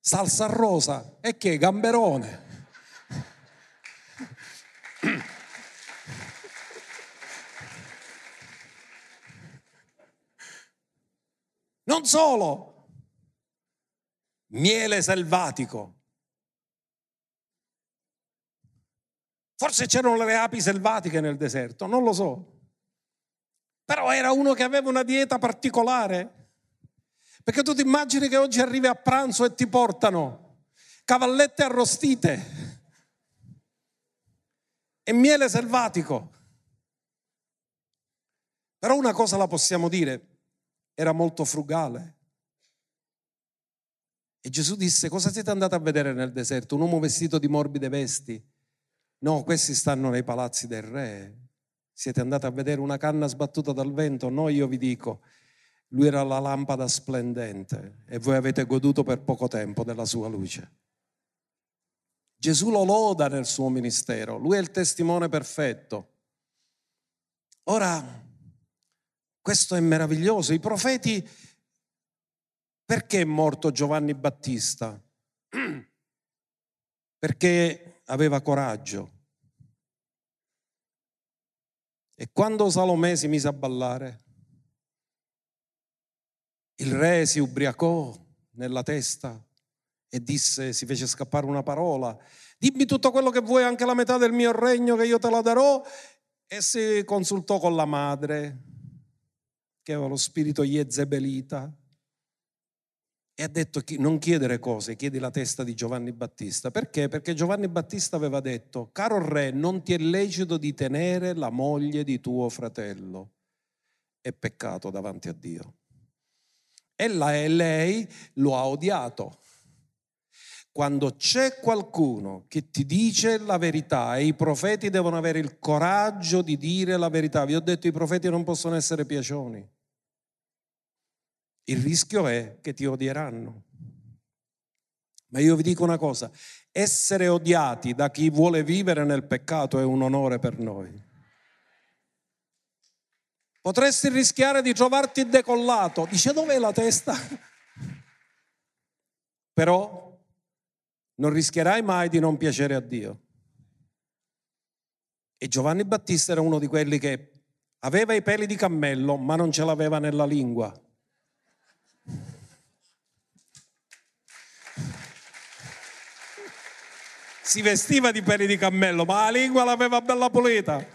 Salsa rosa, e che? Gamberone. Non solo, miele selvatico. Forse c'erano le api selvatiche nel deserto, non lo so. Però era uno che aveva una dieta particolare. Perché tu ti immagini che oggi arrivi a pranzo e ti portano cavallette arrostite e miele selvatico. Però una cosa la possiamo dire, era molto frugale. E Gesù disse, cosa siete andati a vedere nel deserto? Un uomo vestito di morbide vesti No, questi stanno nei palazzi del re. Siete andati a vedere una canna sbattuta dal vento? No, io vi dico, lui era la lampada splendente e voi avete goduto per poco tempo della sua luce. Gesù lo loda nel suo ministero, lui è il testimone perfetto. Ora, questo è meraviglioso. I profeti, perché è morto Giovanni Battista? Perché aveva coraggio. E quando Salomè si mise a ballare, il re si ubriacò nella testa e disse, si fece scappare una parola, dimmi tutto quello che vuoi, anche la metà del mio regno che io te la darò, e si consultò con la madre, che aveva lo spirito jezebelita, e ha detto non chiedere cose, chiedi la testa di Giovanni Battista. Perché? Perché Giovanni Battista aveva detto, caro re, non ti è lecito di tenere la moglie di tuo fratello. È peccato davanti a Dio. E lei lo ha odiato. Quando c'è qualcuno che ti dice la verità e i profeti devono avere il coraggio di dire la verità, vi ho detto i profeti non possono essere piacioni il rischio è che ti odieranno. Ma io vi dico una cosa, essere odiati da chi vuole vivere nel peccato è un onore per noi. Potresti rischiare di trovarti decollato. Dice dov'è la testa? Però non rischierai mai di non piacere a Dio. E Giovanni Battista era uno di quelli che aveva i peli di cammello, ma non ce l'aveva nella lingua. Si vestiva di peli di cammello, ma la lingua l'aveva bella pulita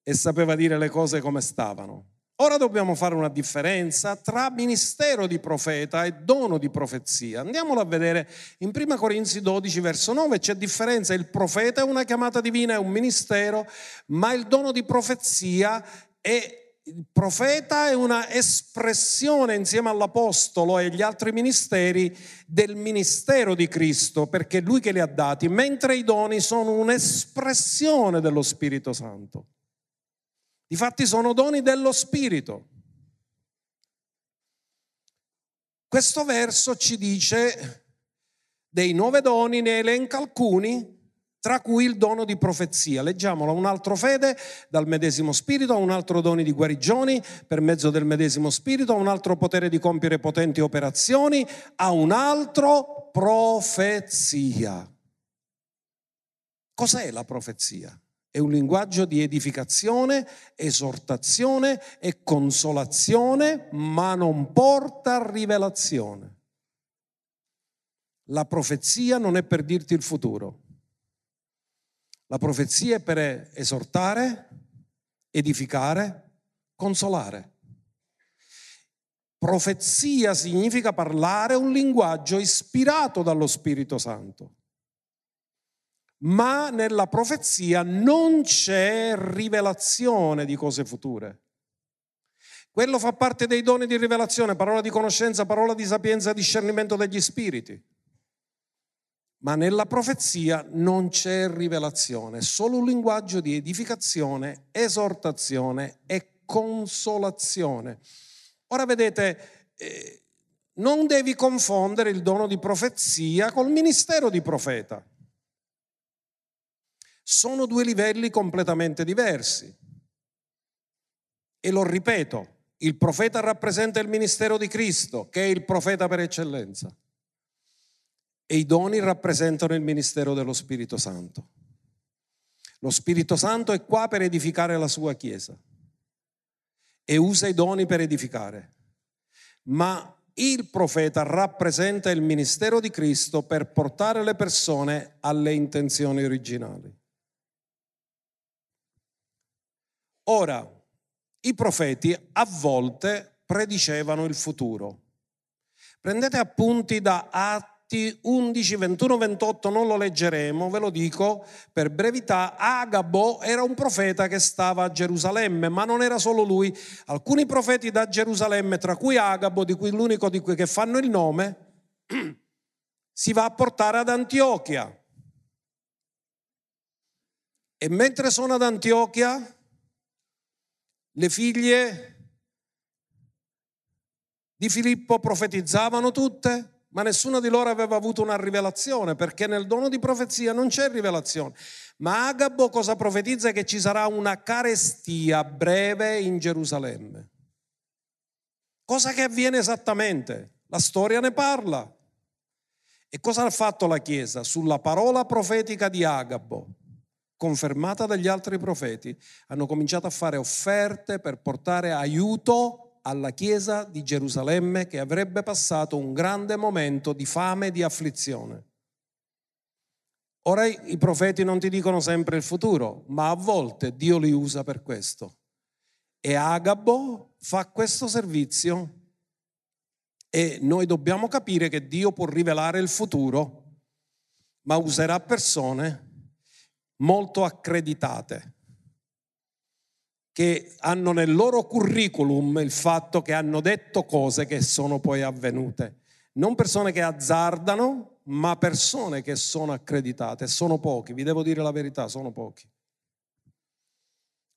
e sapeva dire le cose come stavano. Ora dobbiamo fare una differenza tra ministero di profeta e dono di profezia. Andiamolo a vedere in 1 Corinzi 12, verso 9, c'è differenza. Il profeta è una chiamata divina, è un ministero, ma il dono di profezia è il profeta è una espressione insieme all'apostolo e agli altri ministeri del ministero di Cristo, perché è lui che li ha dati, mentre i doni sono un'espressione dello Spirito Santo. Difatti sono doni dello Spirito. Questo verso ci dice dei nove doni, ne elenca alcuni, tra cui il dono di profezia. Leggiamolo, un altro fede dal medesimo spirito, un altro dono di guarigioni per mezzo del medesimo spirito, un altro potere di compiere potenti operazioni, a un altro profezia. Cos'è la profezia? È un linguaggio di edificazione, esortazione e consolazione, ma non porta rivelazione. La profezia non è per dirti il futuro. La profezia è per esortare, edificare, consolare. Profezia significa parlare un linguaggio ispirato dallo Spirito Santo. Ma nella profezia non c'è rivelazione di cose future. Quello fa parte dei doni di rivelazione, parola di conoscenza, parola di sapienza, discernimento degli spiriti. Ma nella profezia non c'è rivelazione, solo un linguaggio di edificazione, esortazione e consolazione. Ora vedete, eh, non devi confondere il dono di profezia col ministero di profeta. Sono due livelli completamente diversi. E lo ripeto, il profeta rappresenta il ministero di Cristo, che è il profeta per eccellenza. E i doni rappresentano il ministero dello Spirito Santo. Lo Spirito Santo è qua per edificare la sua Chiesa e usa i doni per edificare. Ma il profeta rappresenta il ministero di Cristo per portare le persone alle intenzioni originali. Ora, i profeti a volte predicevano il futuro. Prendete appunti da Atti Atti 11, 21, 28 non lo leggeremo, ve lo dico per brevità. Agabo era un profeta che stava a Gerusalemme, ma non era solo lui. Alcuni profeti da Gerusalemme, tra cui Agabo, di cui l'unico di cui che fanno il nome, si va a portare ad Antiochia. E mentre sono ad Antiochia, le figlie di Filippo profetizzavano tutte ma nessuno di loro aveva avuto una rivelazione, perché nel dono di profezia non c'è rivelazione. Ma Agabo cosa profetizza? Che ci sarà una carestia breve in Gerusalemme. Cosa che avviene esattamente? La storia ne parla. E cosa ha fatto la Chiesa? Sulla parola profetica di Agabo, confermata dagli altri profeti, hanno cominciato a fare offerte per portare aiuto alla chiesa di Gerusalemme che avrebbe passato un grande momento di fame e di afflizione. Ora i profeti non ti dicono sempre il futuro, ma a volte Dio li usa per questo. E Agabo fa questo servizio e noi dobbiamo capire che Dio può rivelare il futuro, ma userà persone molto accreditate che hanno nel loro curriculum il fatto che hanno detto cose che sono poi avvenute. Non persone che azzardano, ma persone che sono accreditate. Sono pochi, vi devo dire la verità, sono pochi.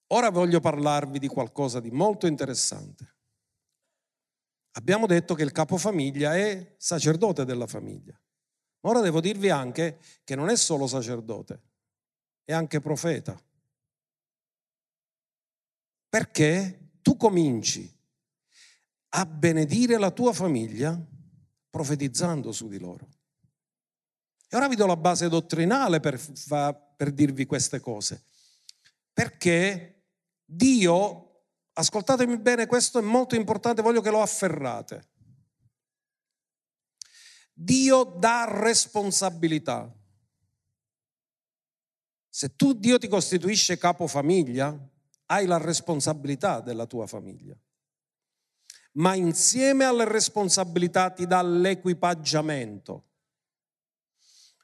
Ora voglio parlarvi di qualcosa di molto interessante. Abbiamo detto che il capofamiglia è sacerdote della famiglia. Ora devo dirvi anche che non è solo sacerdote, è anche profeta. Perché tu cominci a benedire la tua famiglia profetizzando su di loro. E ora vi do la base dottrinale per, per dirvi queste cose. Perché Dio, ascoltatemi bene, questo è molto importante, voglio che lo afferrate. Dio dà responsabilità. Se tu Dio ti costituisce capofamiglia, hai la responsabilità della tua famiglia. Ma insieme alle responsabilità ti dà l'equipaggiamento.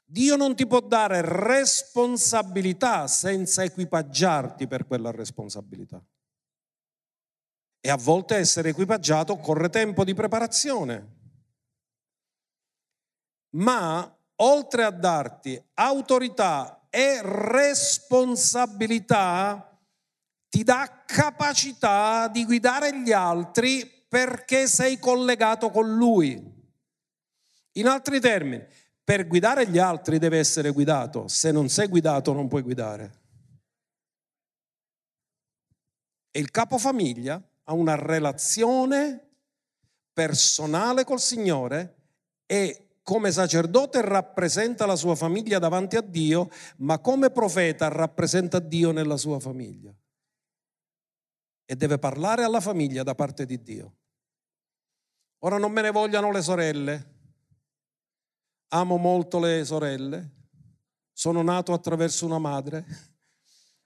Dio non ti può dare responsabilità senza equipaggiarti per quella responsabilità. E a volte essere equipaggiato corre tempo di preparazione. Ma oltre a darti autorità e responsabilità, ti dà capacità di guidare gli altri perché sei collegato con lui. In altri termini, per guidare gli altri deve essere guidato, se non sei guidato non puoi guidare. E il capofamiglia ha una relazione personale col Signore e come sacerdote rappresenta la sua famiglia davanti a Dio, ma come profeta rappresenta Dio nella sua famiglia e deve parlare alla famiglia da parte di Dio. Ora non me ne vogliano le sorelle, amo molto le sorelle, sono nato attraverso una madre,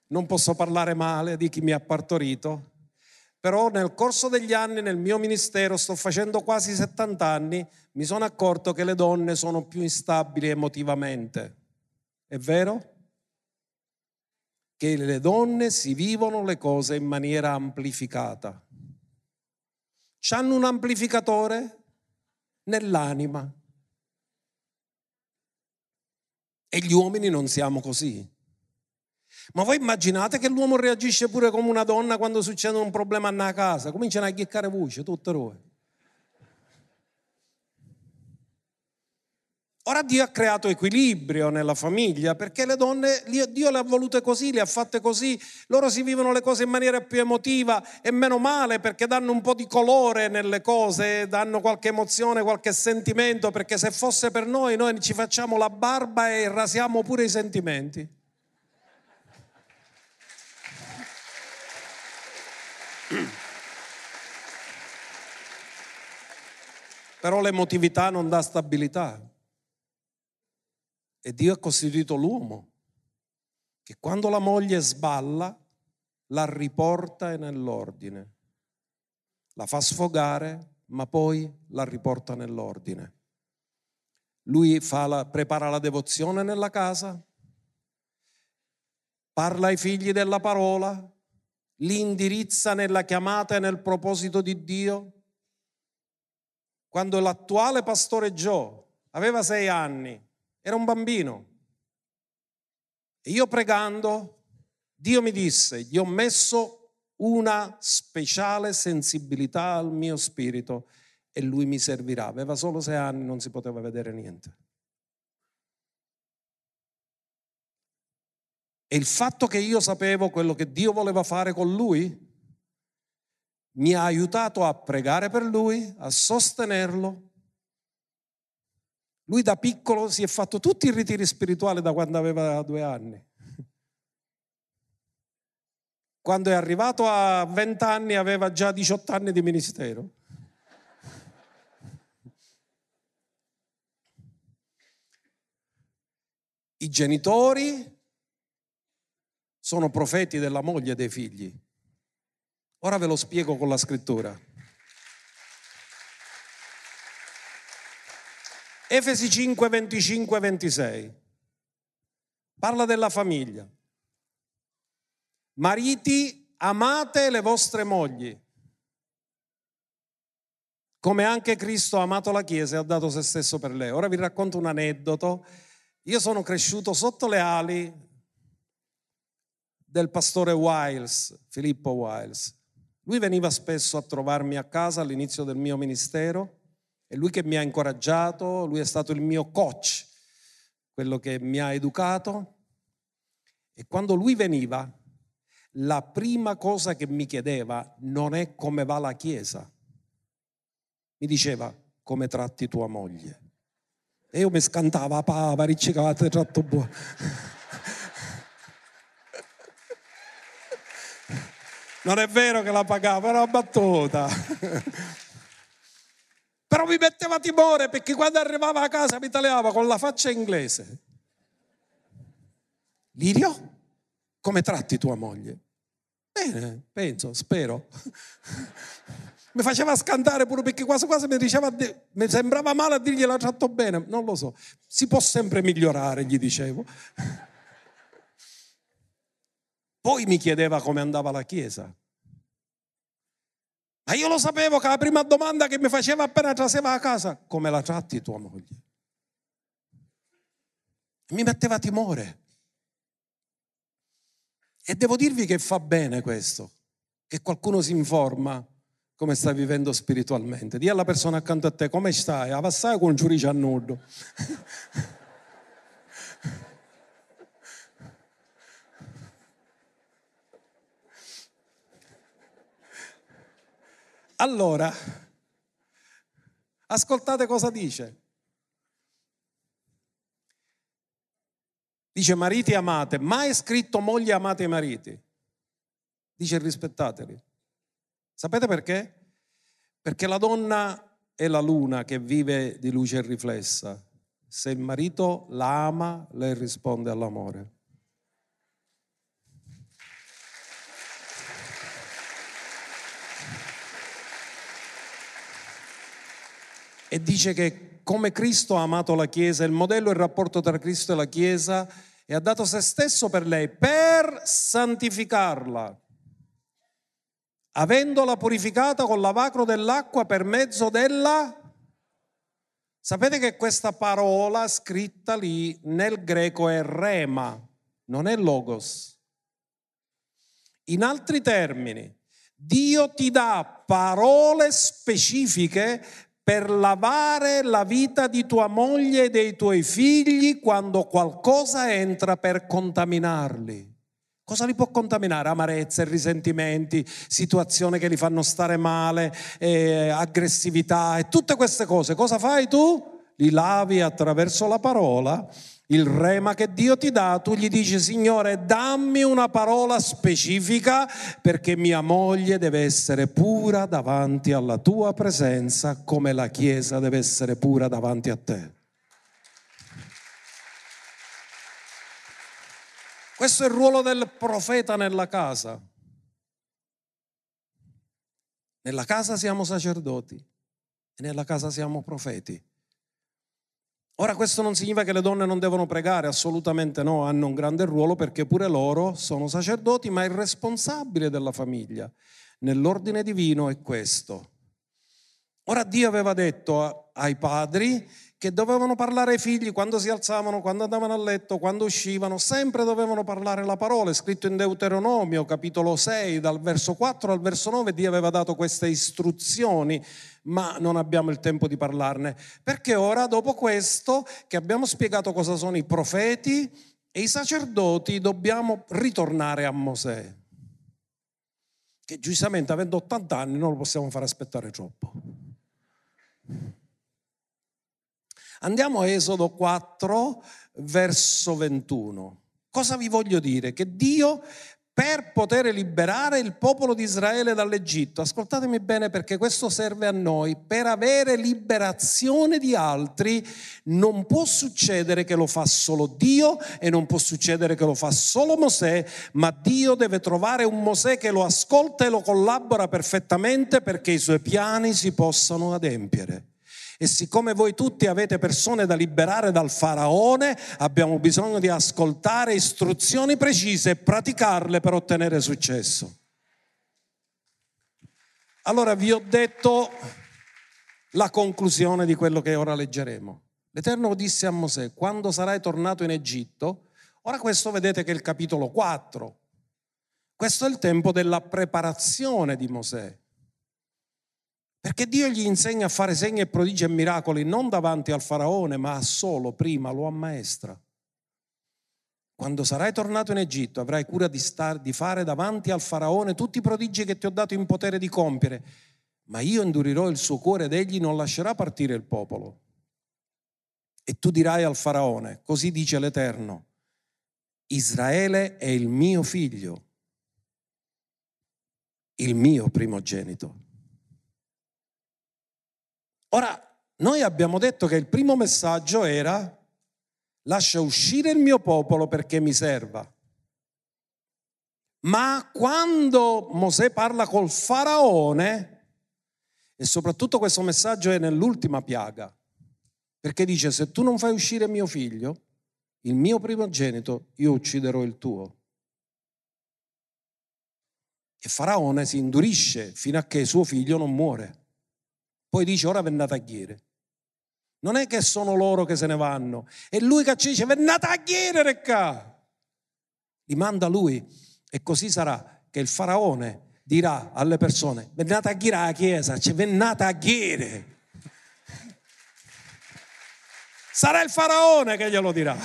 non posso parlare male di chi mi ha partorito, Però nel corso degli anni nel mio ministero, sto facendo quasi 70 anni, mi sono accorto che le donne sono più instabili emotivamente. È vero? Che le donne si vivono le cose in maniera amplificata. C'hanno un amplificatore nell'anima. E gli uomini non siamo così. Ma voi immaginate che l'uomo reagisce pure come una donna quando succede un problema a casa? Cominciano a chiccare voce, tutte robe. Ora Dio ha creato equilibrio nella famiglia perché le donne, Dio le ha volute così, le ha fatte così, loro si vivono le cose in maniera più emotiva e meno male perché danno un po' di colore nelle cose, danno qualche emozione, qualche sentimento, perché se fosse per noi noi ci facciamo la barba e rasiamo pure i sentimenti. Però l'emotività non dà stabilità. E Dio ha costituito l'uomo che quando la moglie sballa la riporta nell'ordine, la fa sfogare ma poi la riporta nell'ordine. Lui la, prepara la devozione nella casa, parla ai figli della parola, li indirizza nella chiamata e nel proposito di Dio. Quando l'attuale pastore Joe aveva sei anni, era un bambino, e io pregando, Dio mi disse, gli ho messo una speciale sensibilità al mio spirito e lui mi servirà. Aveva solo sei anni, non si poteva vedere niente. E il fatto che io sapevo quello che Dio voleva fare con lui mi ha aiutato a pregare per lui, a sostenerlo. Lui da piccolo si è fatto tutti i ritiri spirituali da quando aveva due anni. Quando è arrivato a 20 anni aveva già 18 anni di ministero. I genitori sono profeti della moglie e dei figli. Ora ve lo spiego con la scrittura. Efesi 5, 25, 26. Parla della famiglia. Mariti, amate le vostre mogli, come anche Cristo ha amato la Chiesa e ha dato se stesso per lei. Ora vi racconto un aneddoto. Io sono cresciuto sotto le ali del pastore Wiles, Filippo Wiles. Lui veniva spesso a trovarmi a casa all'inizio del mio ministero, è lui che mi ha incoraggiato, lui è stato il mio coach, quello che mi ha educato. E quando lui veniva, la prima cosa che mi chiedeva non è come va la Chiesa, mi diceva come tratti tua moglie. E io mi scantava, pava, ricci che avete tratto buono. Non è vero che la pagava, era una battuta. Però mi metteva timore perché quando arrivava a casa mi tagliava con la faccia inglese. Lirio, come tratti tua moglie? Bene, penso, spero. mi faceva scantare pure perché quasi quasi mi diceva, mi sembrava male a dirgli la tratto bene, non lo so. Si può sempre migliorare, gli dicevo. Poi mi chiedeva come andava la chiesa. Ma io lo sapevo che la prima domanda che mi faceva appena traseva a casa, come la tratti tua moglie? Mi metteva timore. E devo dirvi che fa bene questo, che qualcuno si informa come stai vivendo spiritualmente. Dì alla persona accanto a te come stai, avassai con giudice a nudo. Allora, ascoltate cosa dice. Dice mariti amate, mai scritto moglie amate i mariti. Dice rispettateli. Sapete perché? Perché la donna è la luna che vive di luce riflessa. Se il marito la ama, lei risponde all'amore. E dice che come Cristo ha amato la Chiesa, il modello è il rapporto tra Cristo e la Chiesa e ha dato se stesso per lei, per santificarla, avendola purificata con l'avacro dell'acqua per mezzo della... Sapete che questa parola scritta lì nel greco è rema, non è logos. In altri termini, Dio ti dà parole specifiche per lavare la vita di tua moglie e dei tuoi figli quando qualcosa entra per contaminarli. Cosa li può contaminare? Amarezze, risentimenti, situazioni che li fanno stare male, eh, aggressività e tutte queste cose. Cosa fai tu? Li lavi attraverso la parola il rema che Dio ti dà, tu gli dici Signore dammi una parola specifica perché mia moglie deve essere pura davanti alla tua presenza come la Chiesa deve essere pura davanti a te. Questo è il ruolo del profeta nella casa. Nella casa siamo sacerdoti e nella casa siamo profeti. Ora questo non significa che le donne non devono pregare, assolutamente no, hanno un grande ruolo perché pure loro sono sacerdoti, ma il responsabile della famiglia nell'ordine divino è questo. Ora Dio aveva detto ai padri che dovevano parlare ai figli quando si alzavano, quando andavano a letto, quando uscivano, sempre dovevano parlare la parola. È scritto in Deuteronomio, capitolo 6, dal verso 4 al verso 9, Dio aveva dato queste istruzioni, ma non abbiamo il tempo di parlarne. Perché ora, dopo questo, che abbiamo spiegato cosa sono i profeti e i sacerdoti, dobbiamo ritornare a Mosè, che giustamente avendo 80 anni non lo possiamo fare aspettare troppo. Andiamo a Esodo 4, verso 21. Cosa vi voglio dire? Che Dio per poter liberare il popolo di Israele dall'Egitto. Ascoltatemi bene perché questo serve a noi. Per avere liberazione di altri non può succedere che lo fa solo Dio e non può succedere che lo fa solo Mosè, ma Dio deve trovare un Mosè che lo ascolta e lo collabora perfettamente perché i suoi piani si possano adempiere. E siccome voi tutti avete persone da liberare dal faraone, abbiamo bisogno di ascoltare istruzioni precise e praticarle per ottenere successo. Allora vi ho detto la conclusione di quello che ora leggeremo. L'Eterno disse a Mosè, quando sarai tornato in Egitto, ora questo vedete che è il capitolo 4, questo è il tempo della preparazione di Mosè. Perché Dio gli insegna a fare segni e prodigi e miracoli non davanti al faraone, ma solo prima lo ammaestra. Quando sarai tornato in Egitto avrai cura di, star, di fare davanti al faraone tutti i prodigi che ti ho dato in potere di compiere, ma io indurirò il suo cuore ed egli non lascerà partire il popolo. E tu dirai al faraone, così dice l'Eterno, Israele è il mio figlio, il mio primogenito. Ora, noi abbiamo detto che il primo messaggio era lascia uscire il mio popolo perché mi serva. Ma quando Mosè parla col faraone, e soprattutto questo messaggio è nell'ultima piaga, perché dice se tu non fai uscire mio figlio, il mio primogenito, io ucciderò il tuo. E Faraone si indurisce fino a che suo figlio non muore. Poi dice ora vennate a ghiere. Non è che sono loro che se ne vanno, è lui che ci dice vennate a ghiere qua. Li manda lui e così sarà che il faraone dirà alle persone vennate a ghiere alla chiesa, cioè vennate a ghiere. Sarà il faraone che glielo dirà.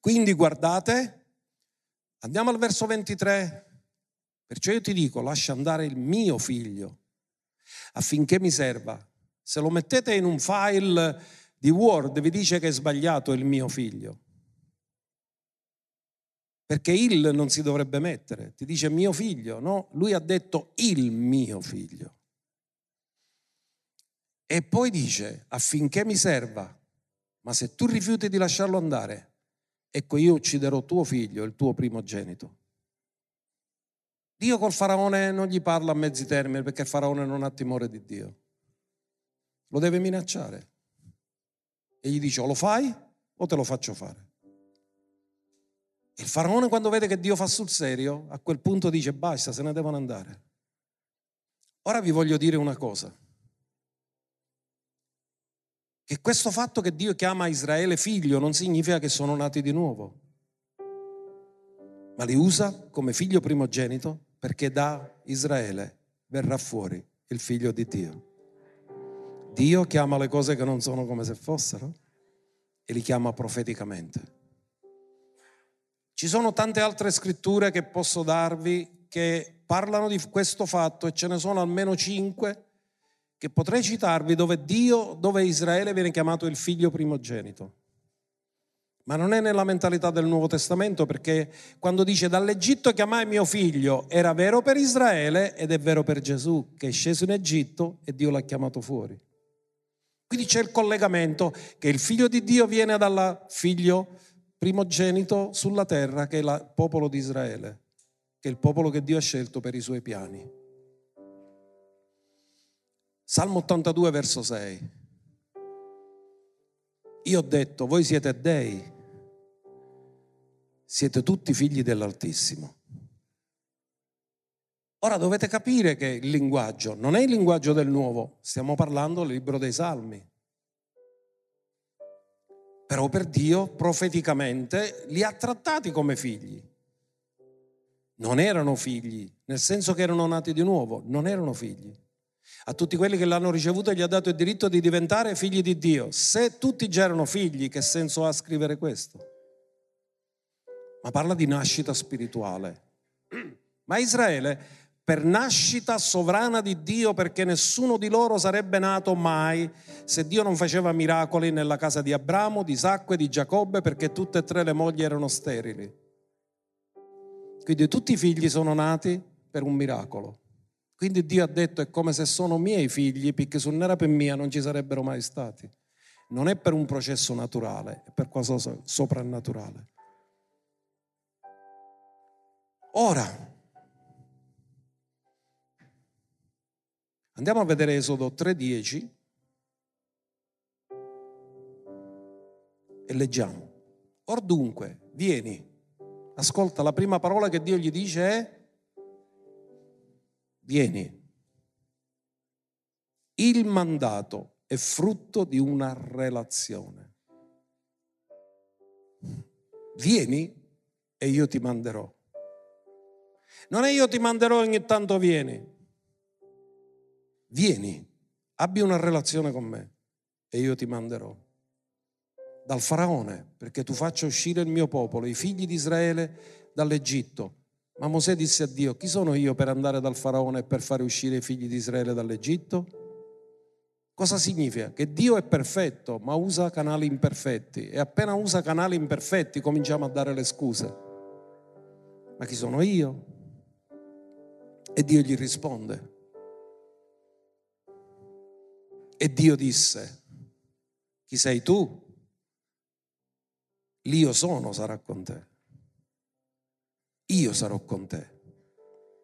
Quindi guardate, andiamo al verso 23. Perciò io ti dico, lascia andare il mio figlio affinché mi serva. Se lo mettete in un file di Word vi dice che è sbagliato il mio figlio. Perché il non si dovrebbe mettere, ti dice mio figlio, no? Lui ha detto il mio figlio. E poi dice affinché mi serva, ma se tu rifiuti di lasciarlo andare, ecco io ucciderò tuo figlio, il tuo primogenito. Dio col faraone non gli parla a mezzi termini perché il faraone non ha timore di Dio. Lo deve minacciare. E gli dice o lo fai o te lo faccio fare. Il faraone quando vede che Dio fa sul serio, a quel punto dice basta, se ne devono andare. Ora vi voglio dire una cosa. Che questo fatto che Dio chiama Israele figlio non significa che sono nati di nuovo, ma li usa come figlio primogenito perché da Israele verrà fuori il figlio di Dio. Dio chiama le cose che non sono come se fossero e li chiama profeticamente. Ci sono tante altre scritture che posso darvi che parlano di questo fatto e ce ne sono almeno cinque che potrei citarvi dove Dio, dove Israele viene chiamato il figlio primogenito. Ma non è nella mentalità del Nuovo Testamento perché quando dice dall'Egitto chiamai mio figlio era vero per Israele ed è vero per Gesù che è sceso in Egitto e Dio l'ha chiamato fuori. Quindi c'è il collegamento che il figlio di Dio viene dal figlio primogenito sulla terra che è il popolo di Israele, che è il popolo che Dio ha scelto per i suoi piani. Salmo 82 verso 6. Io ho detto, voi siete dei siete tutti figli dell'Altissimo. Ora dovete capire che il linguaggio non è il linguaggio del nuovo, stiamo parlando del libro dei Salmi. Però per Dio profeticamente li ha trattati come figli. Non erano figli, nel senso che erano nati di nuovo, non erano figli. A tutti quelli che l'hanno ricevuto gli ha dato il diritto di diventare figli di Dio. Se tutti già erano figli, che senso ha scrivere questo? Ma parla di nascita spirituale. Ma Israele, per nascita sovrana di Dio, perché nessuno di loro sarebbe nato mai se Dio non faceva miracoli nella casa di Abramo, di Isacco e di Giacobbe, perché tutte e tre le mogli erano sterili. Quindi tutti i figli sono nati per un miracolo. Quindi Dio ha detto è come se sono miei figli, perché se non era per mia non ci sarebbero mai stati. Non è per un processo naturale, è per qualcosa soprannaturale. Ora, andiamo a vedere Esodo 3.10 e leggiamo. Or dunque, vieni, ascolta, la prima parola che Dio gli dice è vieni. Il mandato è frutto di una relazione. Vieni e io ti manderò. Non è io ti manderò ogni tanto vieni. Vieni, abbi una relazione con me e io ti manderò. Dal faraone, perché tu faccia uscire il mio popolo, i figli di Israele, dall'Egitto. Ma Mosè disse a Dio, chi sono io per andare dal faraone e per fare uscire i figli di Israele dall'Egitto? Cosa significa? Che Dio è perfetto, ma usa canali imperfetti e appena usa canali imperfetti cominciamo a dare le scuse. Ma chi sono io? E Dio gli risponde. E Dio disse, chi sei tu? L'io sono sarà con te. Io sarò con te.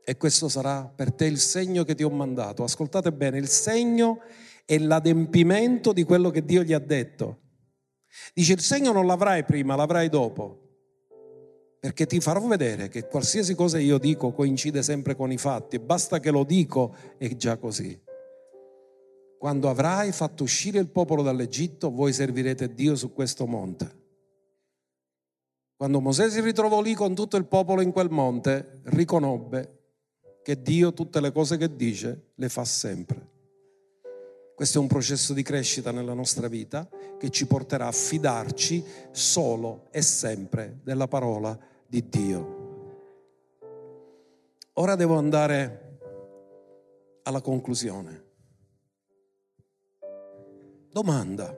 E questo sarà per te il segno che ti ho mandato. Ascoltate bene, il segno è l'adempimento di quello che Dio gli ha detto. Dice il segno non l'avrai prima, l'avrai dopo perché ti farò vedere che qualsiasi cosa io dico coincide sempre con i fatti, basta che lo dico è già così. Quando avrai fatto uscire il popolo dall'Egitto, voi servirete Dio su questo monte. Quando Mosè si ritrovò lì con tutto il popolo in quel monte, riconobbe che Dio tutte le cose che dice le fa sempre. Questo è un processo di crescita nella nostra vita che ci porterà a fidarci solo e sempre della parola di Dio. Ora devo andare alla conclusione. Domanda.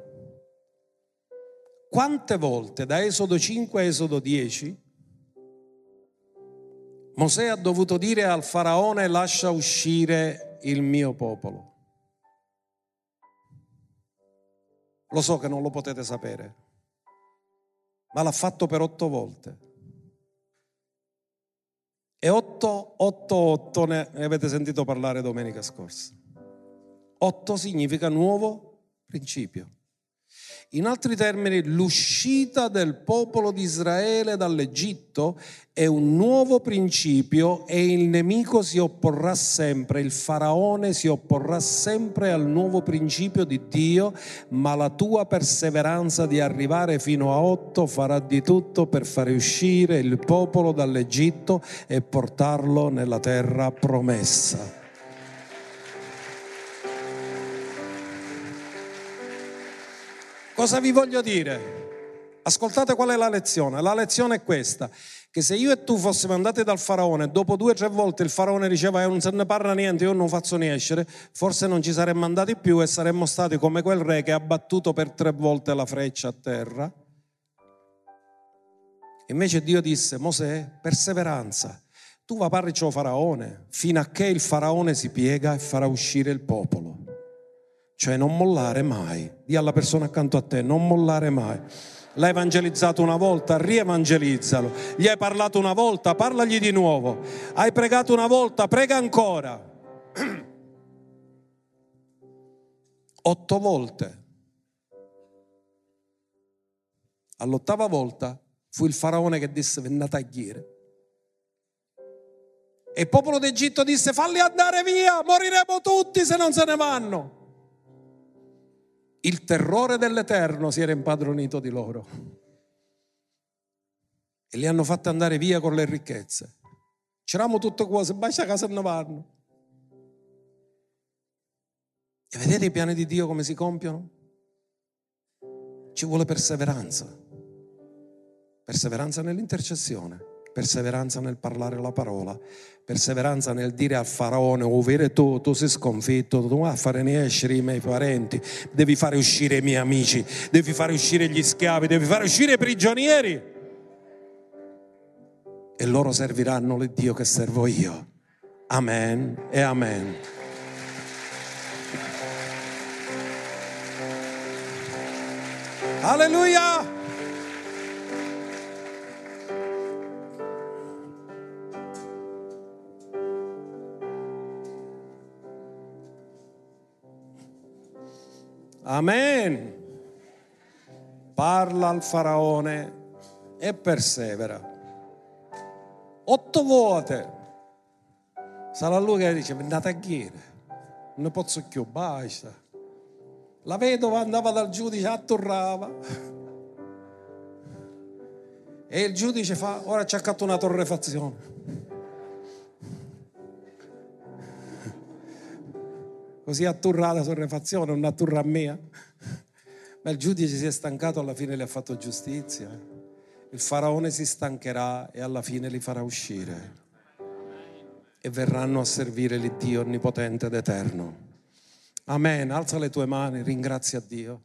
Quante volte da Esodo 5 a Esodo 10 Mosè ha dovuto dire al faraone lascia uscire il mio popolo? Lo so che non lo potete sapere, ma l'ha fatto per otto volte. E 888 ne avete sentito parlare domenica scorsa. 8 significa nuovo principio. In altri termini, l'uscita del popolo di Israele dall'Egitto è un nuovo principio e il nemico si opporrà sempre, il faraone si opporrà sempre al nuovo principio di Dio, ma la tua perseveranza di arrivare fino a otto farà di tutto per fare uscire il popolo dall'Egitto e portarlo nella terra promessa. Cosa vi voglio dire? Ascoltate qual è la lezione. La lezione è questa, che se io e tu fossimo andati dal faraone, dopo due o tre volte il faraone diceva eh, non se ne parla niente, io non faccio escere, forse non ci saremmo andati più e saremmo stati come quel re che ha battuto per tre volte la freccia a terra. Invece Dio disse, Mosè, perseveranza, tu va parli ciò faraone, fino a che il faraone si piega e farà uscire il popolo. Cioè non mollare mai. Dì alla persona accanto a te, non mollare mai. L'hai evangelizzato una volta, rievangelizzalo. Gli hai parlato una volta, parlagli di nuovo. Hai pregato una volta, prega ancora. Otto volte. All'ottava volta fu il faraone che disse venna a tagliare. E il popolo d'Egitto disse falli andare via, moriremo tutti se non se ne vanno il terrore dell'Eterno si era impadronito di loro e li hanno fatti andare via con le ricchezze. C'eravamo tutte cose, basta casa ne vanno. E vedete i piani di Dio come si compiono? Ci vuole perseveranza, perseveranza nell'intercessione perseveranza nel parlare la parola, perseveranza nel dire al faraone, ovvero tu, tu sei sconfitto, tu non fare ne escere i miei parenti, devi fare uscire i miei amici, devi fare uscire gli schiavi, devi fare uscire i prigionieri. E loro serviranno il Dio che servo io. Amen e amen. Alleluia! Amen. Parla al faraone e persevera. Otto volte. Sarà lui che dice, andate a chiedere. Non posso più, basta. La vedova andava dal giudice, attorrava. E il giudice fa, ora ci ha fatto una torrefazione. Così atturrata la torrefazione, una turra mia. Ma il giudice si è stancato, alla fine le ha fatto giustizia. Il faraone si stancherà e alla fine li farà uscire. E verranno a servire l'Iddio onnipotente ed eterno. Amen. Alza le tue mani, ringrazia Dio.